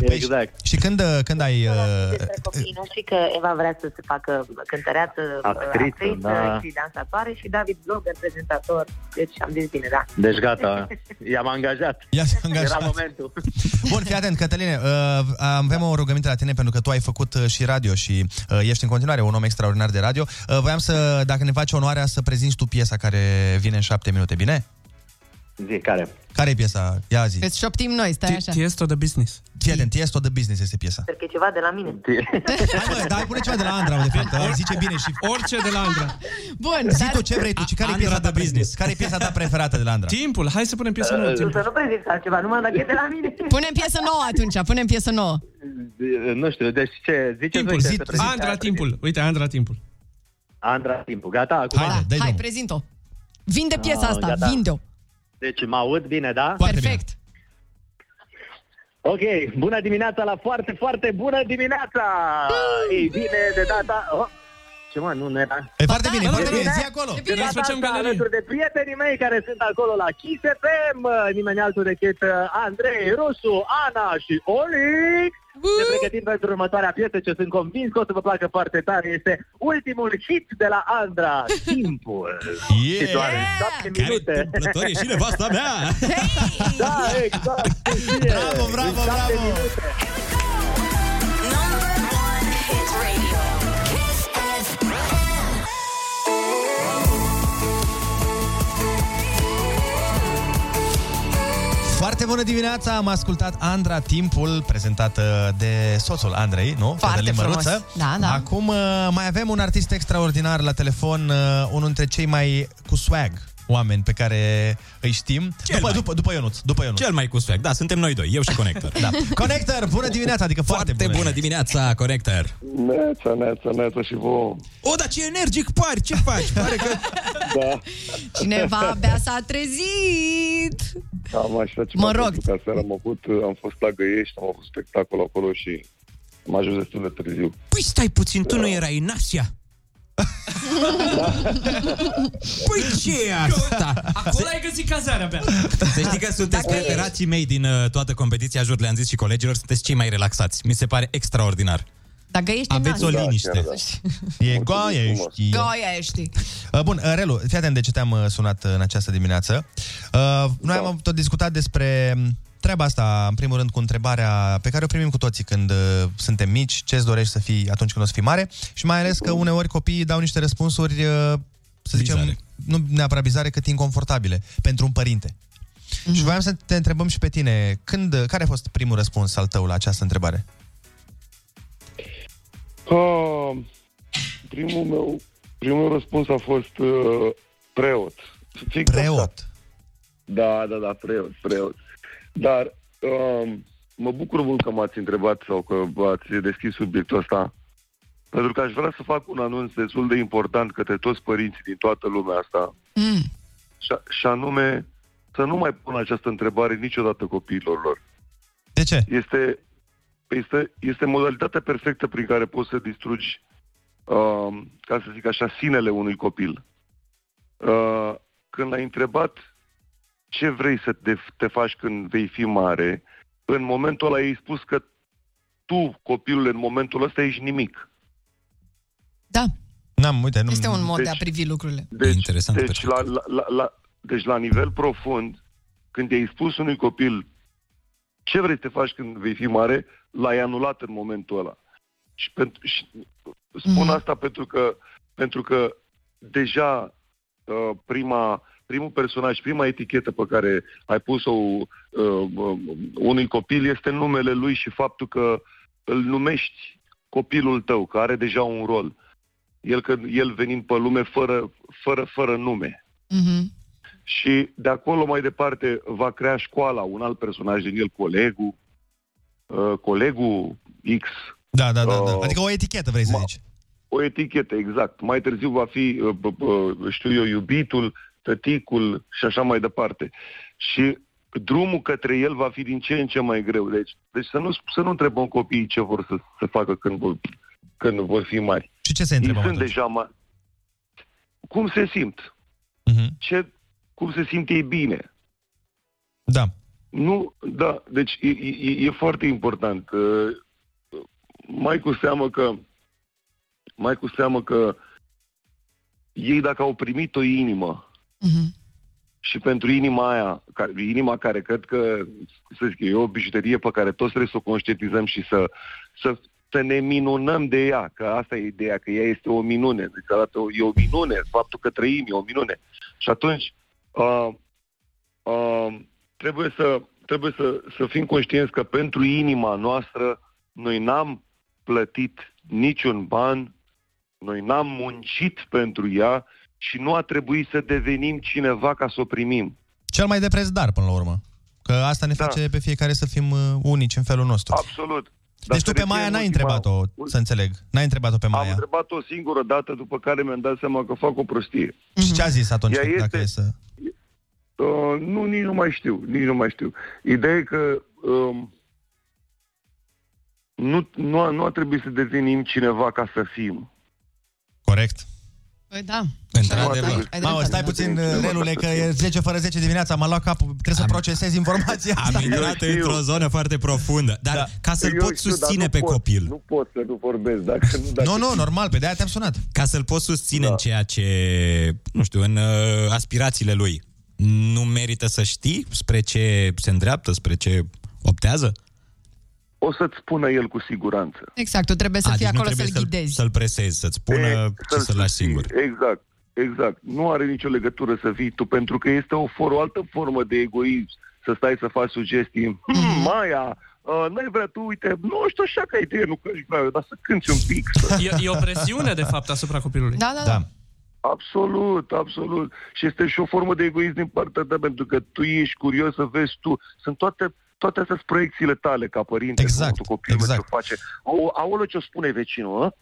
Păi, exact. Și când, uh, când ai... Uh, Despre copiii noștri că Eva vrea să se facă cântăreață, Actriță, actriță da. și dansatoare și David blogger, prezentator. Deci am zis bine, da. Deci gata, i-am angajat. Ia angajat. Era momentul. Bun, fii atent, Cătăline, uh, avem o rugăminte la tine pentru că tu ai făcut uh, și radio și uh, ești în continuare un om extraordinar de radio. Uh, voiam să, dacă ne faci onoarea, să prezinți tu piesa care vine în șapte minute, bine? Zi, care? Care e piesa? Ia zi. Îți șoptim noi, stai așa. Tiesto de business. Fii atent, Tiesto de Business este piesa. Sper că e ceva de la mine. Hai mă, dar hai pune ceva de la Andra, de fapt, uh, zice bine și... Orice de la Andra. Bun, Zi dar tu ce vrei tu, și care e Andra piesa ta de business. Care e piesa ta preferată de la Andra? Timpul, hai să punem piesa Uh, nouă. Tu să Timpul. nu prezinți altceva, numai dacă e de la mine. punem piesă nouă atunci, punem piesă nouă. Nu știu, deci ce? Ziceți Timpul, voi ce zi, să prezint. Andra timpul. Uite, Andra timpul. Andra, timpul. Gata, acum? Haide, dă Hai, drumul. prezint-o. Vinde piesa Ah, asta, gata. vinde-o. Deci mă aud bine, da? Foarte bine. Perfect. Ok, bună dimineața la foarte, foarte bună dimineața! Ei bine, de data... Oh. Ce mă, nu, nu era... E foarte bine, e Da, foarte da, bine, da. zi acolo. E De bine. Noi data facem asta, galerie. alături de prietenii mei care sunt acolo la Kiss FM, nimeni altul decât uh, Andrei, Rusu, Ana și Olic. Ne pregătim pentru următoarea piesă ce sunt convins că o să vă placă foarte tare. Este ultimul hit de la Andra, Timpul. Yeah! Și doar în șapte Care minute. întâmplător e și nevasta mea. Da, exact. Bravo, bravo, În șapte bravo. minute. Foarte bună dimineața, am ascultat Andra Timpul, prezentată de soțul Andrei, nu? Foarte Cătălin frumos. Măruță. Da, da. Acum uh, mai avem un artist extraordinar la telefon, uh, unul dintre cei mai cu swag oameni pe care îi știm. Cel După, mai. după, după Ionuț, după Ionuț. Cel mai cu swag. Da, suntem noi doi, eu și Connector. Da. Connector, bună dimineața, adică foarte, Foarte bună dimineața, Connector. Neața, neața, neața și vouă. O, dar ce energic pari, ce faci? Pare că... Da, Cineva abia s-a trezit. cam așa ce Mă m-am rog. făcut ca seara. Am avut, am fost la Găiești, am avut spectacol acolo și am ajuns destul de târziu. Păi stai puțin, tu nu erai în Asia? Păi ce e asta? Acolo ai găsit cazarea abia. Să știi că sunteți preferații mei din uh, toată competiția, jur, le-am zis și colegilor, sunteți cei mai relaxați. Mi se pare extraordinar. Dar găiești Aveți o nas. liniște. E goaie, știi. Goia ești. Uh, Bun, uh, Relu, fii atent de ce te-am uh, sunat uh, în această dimineață. Uh, Noi am tot discutat despre m, treaba asta, în primul rând, cu întrebarea pe care o primim cu toții când uh, suntem mici, ce-ți dorești să fii atunci când o să fii mare și mai ales că uneori copiii dau niște răspunsuri, uh, să zicem, Bizare. nu neapărat bizare, cât inconfortabile pentru un părinte. Mhm. Și voiam să te întrebăm și pe tine, când, care a fost primul răspuns al tău la această întrebare? Ah, primul meu, primul răspuns a fost uh, preot. Fix Preot? Asta. Da, da, da, preot, preot. Dar um, mă bucur mult că m-ați întrebat sau că ați deschis subiectul ăsta, pentru că aș vrea să fac un anunț destul de important către toți părinții din toată lumea asta, Mm. și, și anume să nu mai pun această întrebare niciodată copiilor lor. De ce? Este, este, este modalitatea perfectă prin care poți să distrugi, uh, ca să zic așa, sinele unui copil. Uh, când l-ai întrebat ce vrei să te, te faci când vei fi mare, în momentul ăla ai spus că tu, copilul, în momentul ăsta ești nimic. Da. N-am, uite, nu... Este un mod de a Deci- privi lucrurile. Deci, interesant deci, la, la, la, la, deci la nivel profund, când i-ai spus unui copil ce vrei să te faci când vei fi mare, l-ai anulat în momentul ăla. Și, pentru, și spun Mhm. asta pentru că, pentru că deja uh, prima, primul personaj, prima etichetă pe care ai pus-o uh, uh, unui copil este numele lui și faptul că îl numești copilul tău, că are deja un rol. El, că, el venind pe lume fără, fără, fără nume. Mhm. Și de acolo mai departe va crea școala un alt personaj din el, colegul, uh, colegul X. Da, da, da, da. Uh, Adică o etichetă vrei să ma- zici. O etichetă, exact. Mai târziu va fi, uh, b- b- știu eu, iubitul, tăticul și așa mai departe. Și drumul către el va fi din ce în ce mai greu. Deci, deci să, nu, să nu întrebăm copiii ce vor să, să facă când vor, când vor fi mari. Și ce se Ei întrebăm sunt atunci? deja mari. Cum se simt? Mhm. Ce, cum se simt ei bine? Da. Nu, da, deci e, e, e foarte important. Uh, Mai cu seamă că mai cu seamă că ei dacă au primit o inimă Mhm. și pentru inima aia, care, inima care cred că, să zic, eu, e o bijuterie pe care toți trebuie să o conștientizăm și să, să, să ne minunăm de ea, că asta e ideea, că ea este o minune, deci arată, o- e o minune, faptul că trăim e o minune. Și atunci, uh, uh, trebuie să, trebuie să, să fim conștienți că pentru inima noastră noi n-am plătit niciun ban, noi n-am muncit pentru ea și nu a trebuit să devenim cineva ca să o primim. Cel mai de preț dar, până la urmă. Că asta ne Da. face pe fiecare să fim uh, unici în felul nostru. Absolut. Dar Deci tu să pe reținem Maia n-ai ultima- întrebat-o, să înțeleg. N-ai întrebat-o pe Am Maia. întrebat o singură dată, după care mi-am dat seama că fac o prostie. Și ce a zis atunci, Ea dacă este- e să... Uh, nu, nici nu mai știu, nici nu mai știu. Ideea e că um, nu, nu, a, nu a trebuit să devenim cineva ca să fim. Corect. Păi da. Într-adevăr. Ai Mamă, dreptate, stai da. puțin, uh, Relule, că e 10 fără 10 dimineața, m-a luat capul, trebuie să procesez informația asta. Am intrat într-o zonă foarte profundă. Dar da. ca să-l Eu poți știu, dar susține nu pe pot, copil. Nu pot să nu vorbesc dacă nu... Dacă Nu, nu, normal, pe de-aia te-am sunat. Ca să-l poți susține da. în ceea ce, nu știu, în uh, aspirațiile lui. Nu merită să știi spre ce se îndreaptă, spre ce optează? O să-ți spună el cu siguranță. Exact, tu trebuie să A, fii deci nu acolo trebuie să-l să-l, ghidezi. să-l presezi, să-ți spună E, ce să-l lași singur. Exact, exact. Nu are nicio legătură să fii tu, pentru că este o, for, o altă formă de egoism să stai să faci sugestii. Mhm. Hmm, Maia, uh, n-ai vrea tu, uite, nu știu așa ca idee, nu că vreau, dar să cânti un pic. Să... E, e o presiune, de fapt, asupra copilului. Da, da, da. Absolut, absolut. Și este și o formă de egoism din partea ta, pentru că tu ești curios să vezi tu. Sunt toate, toate astea sunt proiecțiile tale ca părinte. Exact, Tu copilul exact. meu ce face. Au, aolă ce o spune vecinul, ă?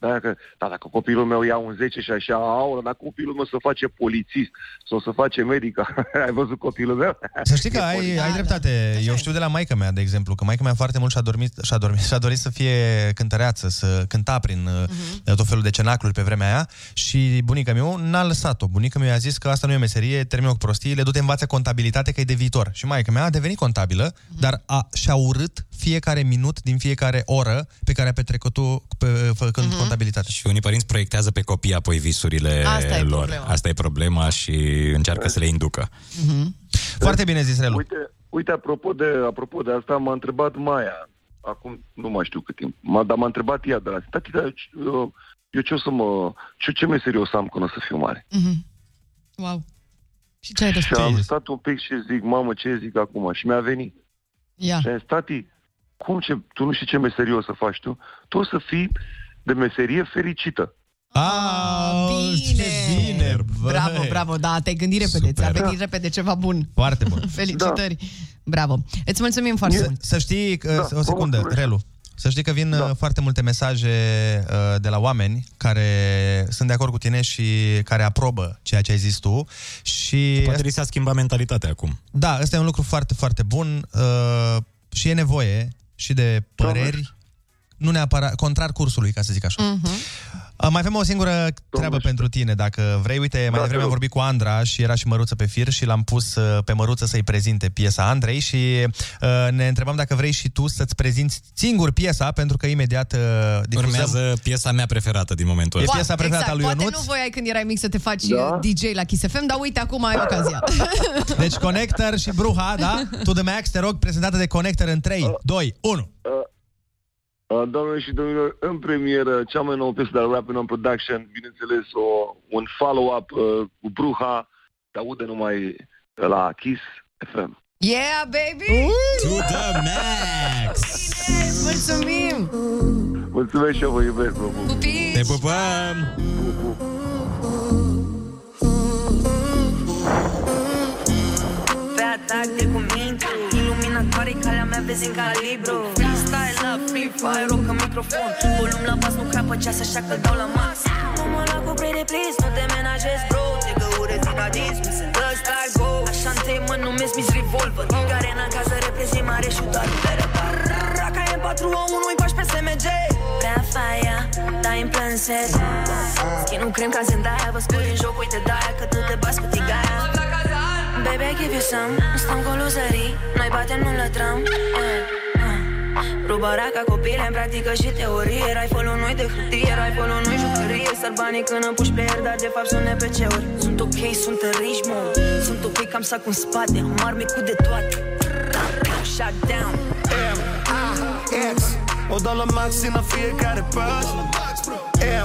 Dar dacă, da, dacă copilul meu ia un 10 și așa, aolă, dacă copilul meu să face polițist sau să face medic, ai văzut copilul meu? Să știi că E ai, polițist. ai dreptate. Eu știu de la maica mea, de exemplu, că maica mea foarte mult și-a dormit, și-a, dormit, și-a dorit să fie cântăreață, să cânta prin uh-huh. tot felul de cenacluri pe vremea aia și bunica mea n-a lăsat-o. Bunica mea a zis că asta nu e meserie, termină cu prostiile, du-te învață contabilitate că e de viitor. Și maica mea a devenit contabilă, uh-huh. dar a, și-a urât fiecare minut din fiecare oră pe care a petrecut-o pe, făcând Mhm. uh-huh. Contabilitate. Și unii părinți proiectează pe copii apoi visurile Asta e lor. problema. Asta e problema și încearcă să le inducă. Foarte bine zis, Relu. Uite, uite apropo, de, apropo de asta, m-a întrebat Maia, acum nu mai știu cât timp, m-a, dar m-a întrebat ea de la tati, dar eu, eu ce o să mă, ce, ce meserie o să am când o să fiu mare? Mhm. Wow. Și ce ai Și răspuns? am stat un pic și zic, mamă, ce zic acum? Și mi-a venit. Ia. Și am zis, tati, cum ce, tu nu știi ce meserie o să faci tu? Tu o să fii de meserie fericită. Ah, Bine! bine Bravo, bravo, da, te-ai gândit repede, ți-a venit repede ceva bun. Foarte bun. Felicitări. Bravo. Îți mulțumim foarte mult. Să știi, că, o secundă, Relu. Să știi că vin da. foarte multe mesaje uh, de la oameni care sunt de acord cu tine și care aprobă ceea ce ai zis tu. Și Poate li s-a schimbat mentalitatea acum. Da, ăsta e un lucru foarte, foarte bun uh, și e nevoie și de păreri, nu neapărat, contrar cursului, ca să zic așa. Mhm. Uh, mai avem o singură treabă pentru tine, dacă vrei. Uite, mai devreme am vorbit cu Andra și era și Măruță pe fir și l-am pus uh, pe Măruță să-i prezinte piesa Andrei și uh, ne întrebam dacă vrei și tu să-ți prezinți singur piesa, pentru că imediat uh, difuzăm... Urmează piesa mea preferată din momentul E ăsta. piesa preferată exact, a lui poate Ionuț. nu voiai când erai mic să te faci Da. da. DJ la Kiss FM, dar uite, acum ai ocazia. Deci Connector și Bruha, da? To the Max, te rog, prezentată de Connector în 3, 2, 1. Uh, Doamnelor și domnilor, în premieră, cea mai nouă piesă de la Rapping on Production, bineînțeles, o, un follow-up uh, cu Bruha, te aude numai la Kiss FM. Yeah, baby! To the max! Bine, mulțumim! Mulțumesc și eu vă iubesc, vă pup. Te pupăm! Pe atac de cuvinte Iluminatoare calea mea vezi în calibru. Freestyle la Free Fire, rock în microfon. Volum la bas, nu crapă ceas, așa că dau la max. Nu mă lua cu pretty please, nu te menajezi bro. Te găure din adis, mi se dă star go. Așa te mă numesc Miss Revolver. Garena în casă reprezint mare și doar bere Raca e 4 1 îi pași pe SMG Prea faia, dai în plan set. Skin un crem ca Zendaya, vă scuri în joc, uite de-aia Că tu te bați cu tigaia Baby, I give you some. Nu stăm cu luzării Noi batem, nu lătrăm yeah. Rubarea ca copile în practică și teorie. Rifle-ul nu-i de hârtie Rifle-ul nu-i jucărie. Sar banii când îmi puși player Dar de fapt sunt NPC-uri Sunt ok, sunt în ritmo Sunt ok, cam sac în spate Am arme cu de toate. Shut down. M-I-X O dau la maxim la fiecare pas.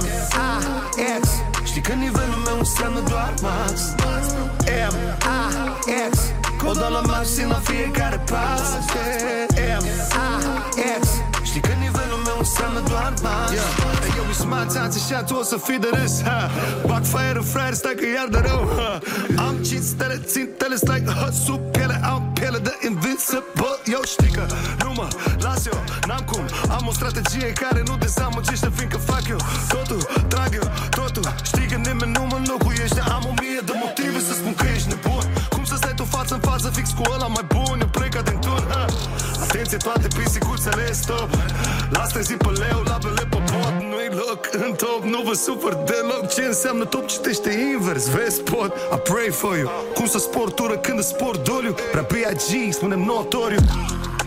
M-I-X Știi că nivelul meu înseamnă doar max M-I-X O dau la maxim la fiecare pas M-I-X Știi că nivelul meu înseamnă doar max yeah. Eu sunt mațați și tu o să fii de râs ha. Bac fire în fraier, stai că iar de rău ha. Am cinci stele, țintele, stai ha, sub piele Am piele de invincible Eu știi că nu mă las eu N-am cum, am o strategie care nu dezamăgește Fiindcă fac eu totul, trag eu totul Știi că nimeni nu mă înlocuiește fix cu ăla mai bun Eu pleca din turn ha. Atenție toate pisicuțele stop. Las te zi pe leu, labele pe pot Nu-i loc în top, nu vă supăr deloc Ce înseamnă top, citește invers Vezi pot, I pray for you. Cum să sport tură când îți sport doliu? Prea P.I.G, spunem notoriu.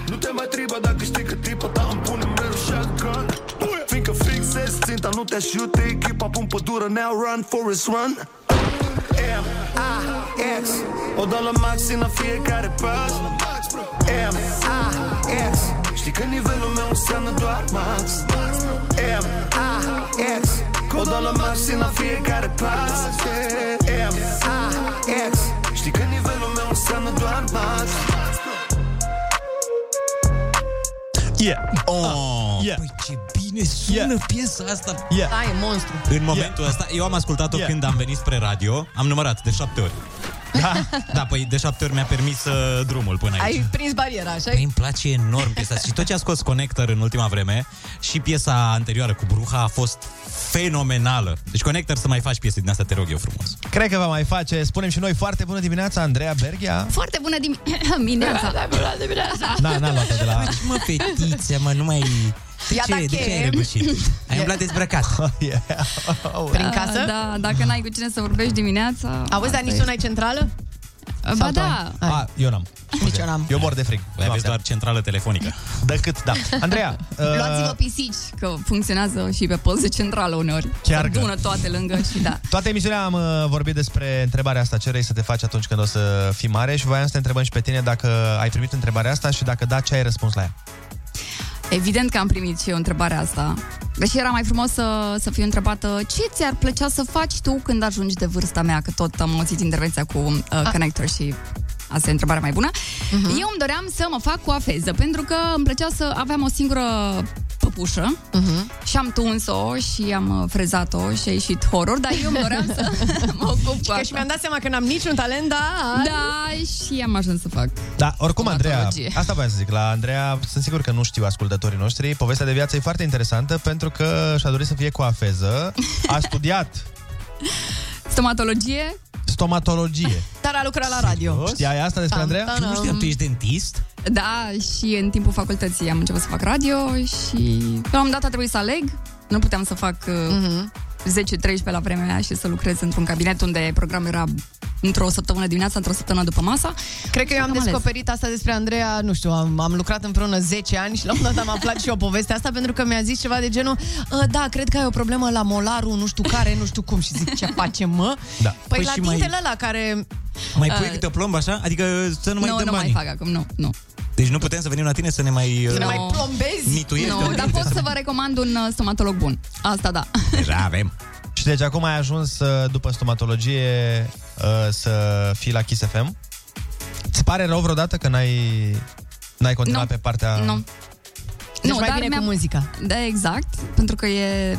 Nu te mai triba dacă știi că tipa ta îmi pune mereu shotgun. Fiindcă fixezi ținta, nu te ajută Echipa pun pădură, now run, forest run M-I-X O dau la maxim la fiecare pas M-I-X Știi că nivelul meu înseamnă doar max. M-I-X O dau la maxim la fiecare pas M-I-X Știi că nivelul meu înseamnă doar max. Yeah. Oh, Yeah. Păi ce bine sună Yeah. piesa asta. Yeah. Da, e monstru. În momentul ăsta, eu am ascultat-o Yeah. când am venit spre radio, am numărat de șapte ori. Da, da păi de șapte ori mi-a permis uh, drumul până aici. Ai prins bariera, așa Păi îmi place enorm piesa asta. Și tot ce a scos Connector în ultima vreme și piesa anterioară cu Bruha a fost fenomenală. Deci Connector să mai faci piese din asta, te rog eu frumos. Cred că va mai face, spunem și noi, foarte bună dimineața, Andreea Berghia. Foarte bună dimineața. bună dimineața. Da, n-a luat-o de la... Mă, fetiță, mă, nu mai... De Ia ce, da, de ce ai chem. răgușit? Ai umblat dezbrăcat. Prin casă? Da, dacă n-ai cu cine să vorbești dimineața... Auzi, dar nici tu n-ai centrală? Ba da. A, eu n-am. Nici eu n-am. Eu mor de frig. Voi aveți doar centrală telefonică. Decât, da. Andreea, Luați-vă uh, pisici, că funcționează și pe post de centrală uneori. Chiar Se că- Adună toate lângă și da. toată emisiunea am uh, vorbit despre întrebarea asta, ce vrei să te faci atunci când o să fii mare și voiam să te întrebăm și pe tine dacă ai primit întrebarea asta și dacă da, ce ai răspuns la ea. Evident că am primit și eu întrebarea asta. Deși era mai frumos să, să fiu întrebată ce ți-ar plăcea să faci tu când ajungi de vârsta mea, că tot am auzit intervenția cu uh, Connector și asta e întrebarea mai bună. Mhm. Uh-huh. Eu îmi doream să mă fac cu afeză, pentru că îmi plăcea să aveam o singură păpușă uh-huh. și am tuns-o și am uh, frezat-o și a ieșit horror, dar eu îmi doream să mă ocup cu Și că asta. și mi-am dat seama că n-am niciun talent, dar... Da, și am ajuns să fac. Da, oricum, Andreea, Stomatologie. asta voiam să zic, la Andreea, sunt sigur că nu știu ascultătorii noștri, povestea de viață e foarte interesantă pentru că și-a dorit să fie cu afeză, a studiat Stomatologie? stomatologie. Dar a lucrat la radio. Știai asta despre Andreea? Tam, tam, Nu știam, tu ești dentist? Da, și în timpul facultății am început să fac radio și la un moment dat a trebuit să aleg. Nu puteam să fac uh, 10-13 la vremea aia și să lucrez într-un cabinet unde programul era într-o săptămână dimineața, într-o săptămână după masa. Cred că eu am Am ales. descoperit asta despre Andreea, nu știu, am, am lucrat împreună 10 ani și la un moment dat am aflat și eu povestea asta pentru că mi-a zis ceva de genul "Ă, da, cred că ai o problemă la molarul, nu știu care, nu știu cum și zic, ce facem, mă? Da. Păi, Păi la și mai- dintele ăla care... Mai pui Uh, câte o plombă așa? Adică să nu mai nu, dăm nu banii. mai fac acum, nu, nu. Deci nu putem să venim la tine să ne mai... Să ne uh, mai plombezi? Mituiești Nu, un dar dinte pot să vă recomand un uh, stomatolog bun. Asta da. Deja avem. Și deci acum ai ajuns uh, după stomatologie uh, să fii la Kiss FM. Ți pare rău vreodată că n-ai, n-ai continuat Nu. pe partea... Nu. Deci mai bine mi-a- cu muzica. Da, exact. Pentru că e...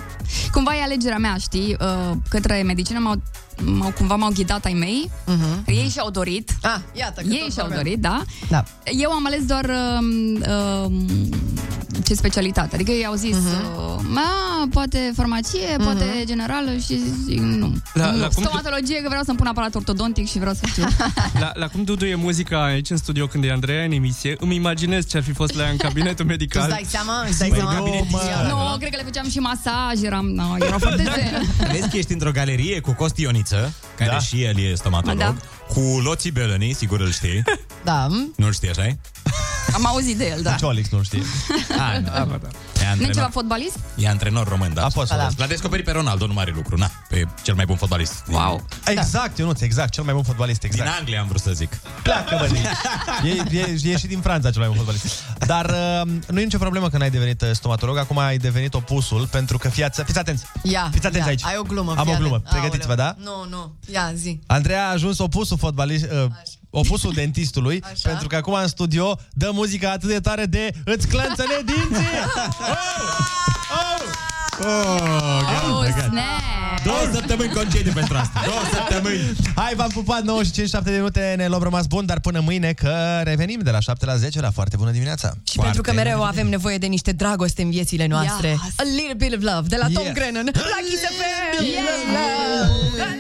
Cumva e alegerea mea, știi? Uh, către medicină m-au, m-au, cumva m-au ghidat ai mei. Uh-huh. Ei și-au dorit. Ah, iată că Ei tot și-au vorbeam. dorit, da. Da. Eu am ales doar uh, uh, ce specialitate. Adică ei au zis, uh-huh. uh, poate farmacie, uh-huh. poate generală și zic, nu. La- nu. la cum- Stomatologie, că vreau să-mi pun aparat ortodontic și vreau să știu. La, la cum duduie muzica aici în studio când e Andreea în emisie, îmi imaginez ce ar fi fost la ea în cabinetul Tu medical. îți dai seama? Îți dai Păi, seama? cabinet Ia. nu, cred că le făceam și masaj, eram, no, era foarte zen. Vezi că ești într-o galerie cu Costi Ioniță, care Da. și el e stomatolog, Da. cu Loții Belăni, sigur îl știi. Da. Nu știi, așa Am auzit de el, da. Nici Olix nu știe. Ah, da. E Nu e ceva antrenor, fotbalist? e antrenor român, da. A fost, Da. L-a descoperit pe Ronaldo, nu mare lucru, na, pe cel mai bun fotbalist. Wow. Exact, Ionuț, exact, cel mai bun fotbalist, Din exact. Anglia am vrut să zic. Pleacă, bă, din- e, e, e, și din Franța cel mai bun fotbalist. Dar uh, nu e nicio problemă că n-ai devenit uh, stomatolog, acum ai devenit opusul, pentru că fiați, fiți atenți, Ia, fiți atenți ia. aici. Ai o glumă. Am fii o glumă, atent. pregătiți-vă, da? Nu, nu. Ia, zi. Andreea a ajuns opusul fotbalist, uh, opusul dentistului, Așa. pentru că acum în studio dă muzica atât de tare de îți clănțăne dinții! Oh, snap! Două săptămâni concediu pentru asta. Două săptămâni. Hai, v-am pupat 95 7 de minute, ne luăm rămas bun, dar până mâine că revenim de la 7 la 10 la foarte bună dimineața. Și pentru că mereu avem nevoie de niște dragoste în viețile noastre. Yes. A little bit of love de la Tom Yes. Grennan la Kiss FM. Yeah. Love.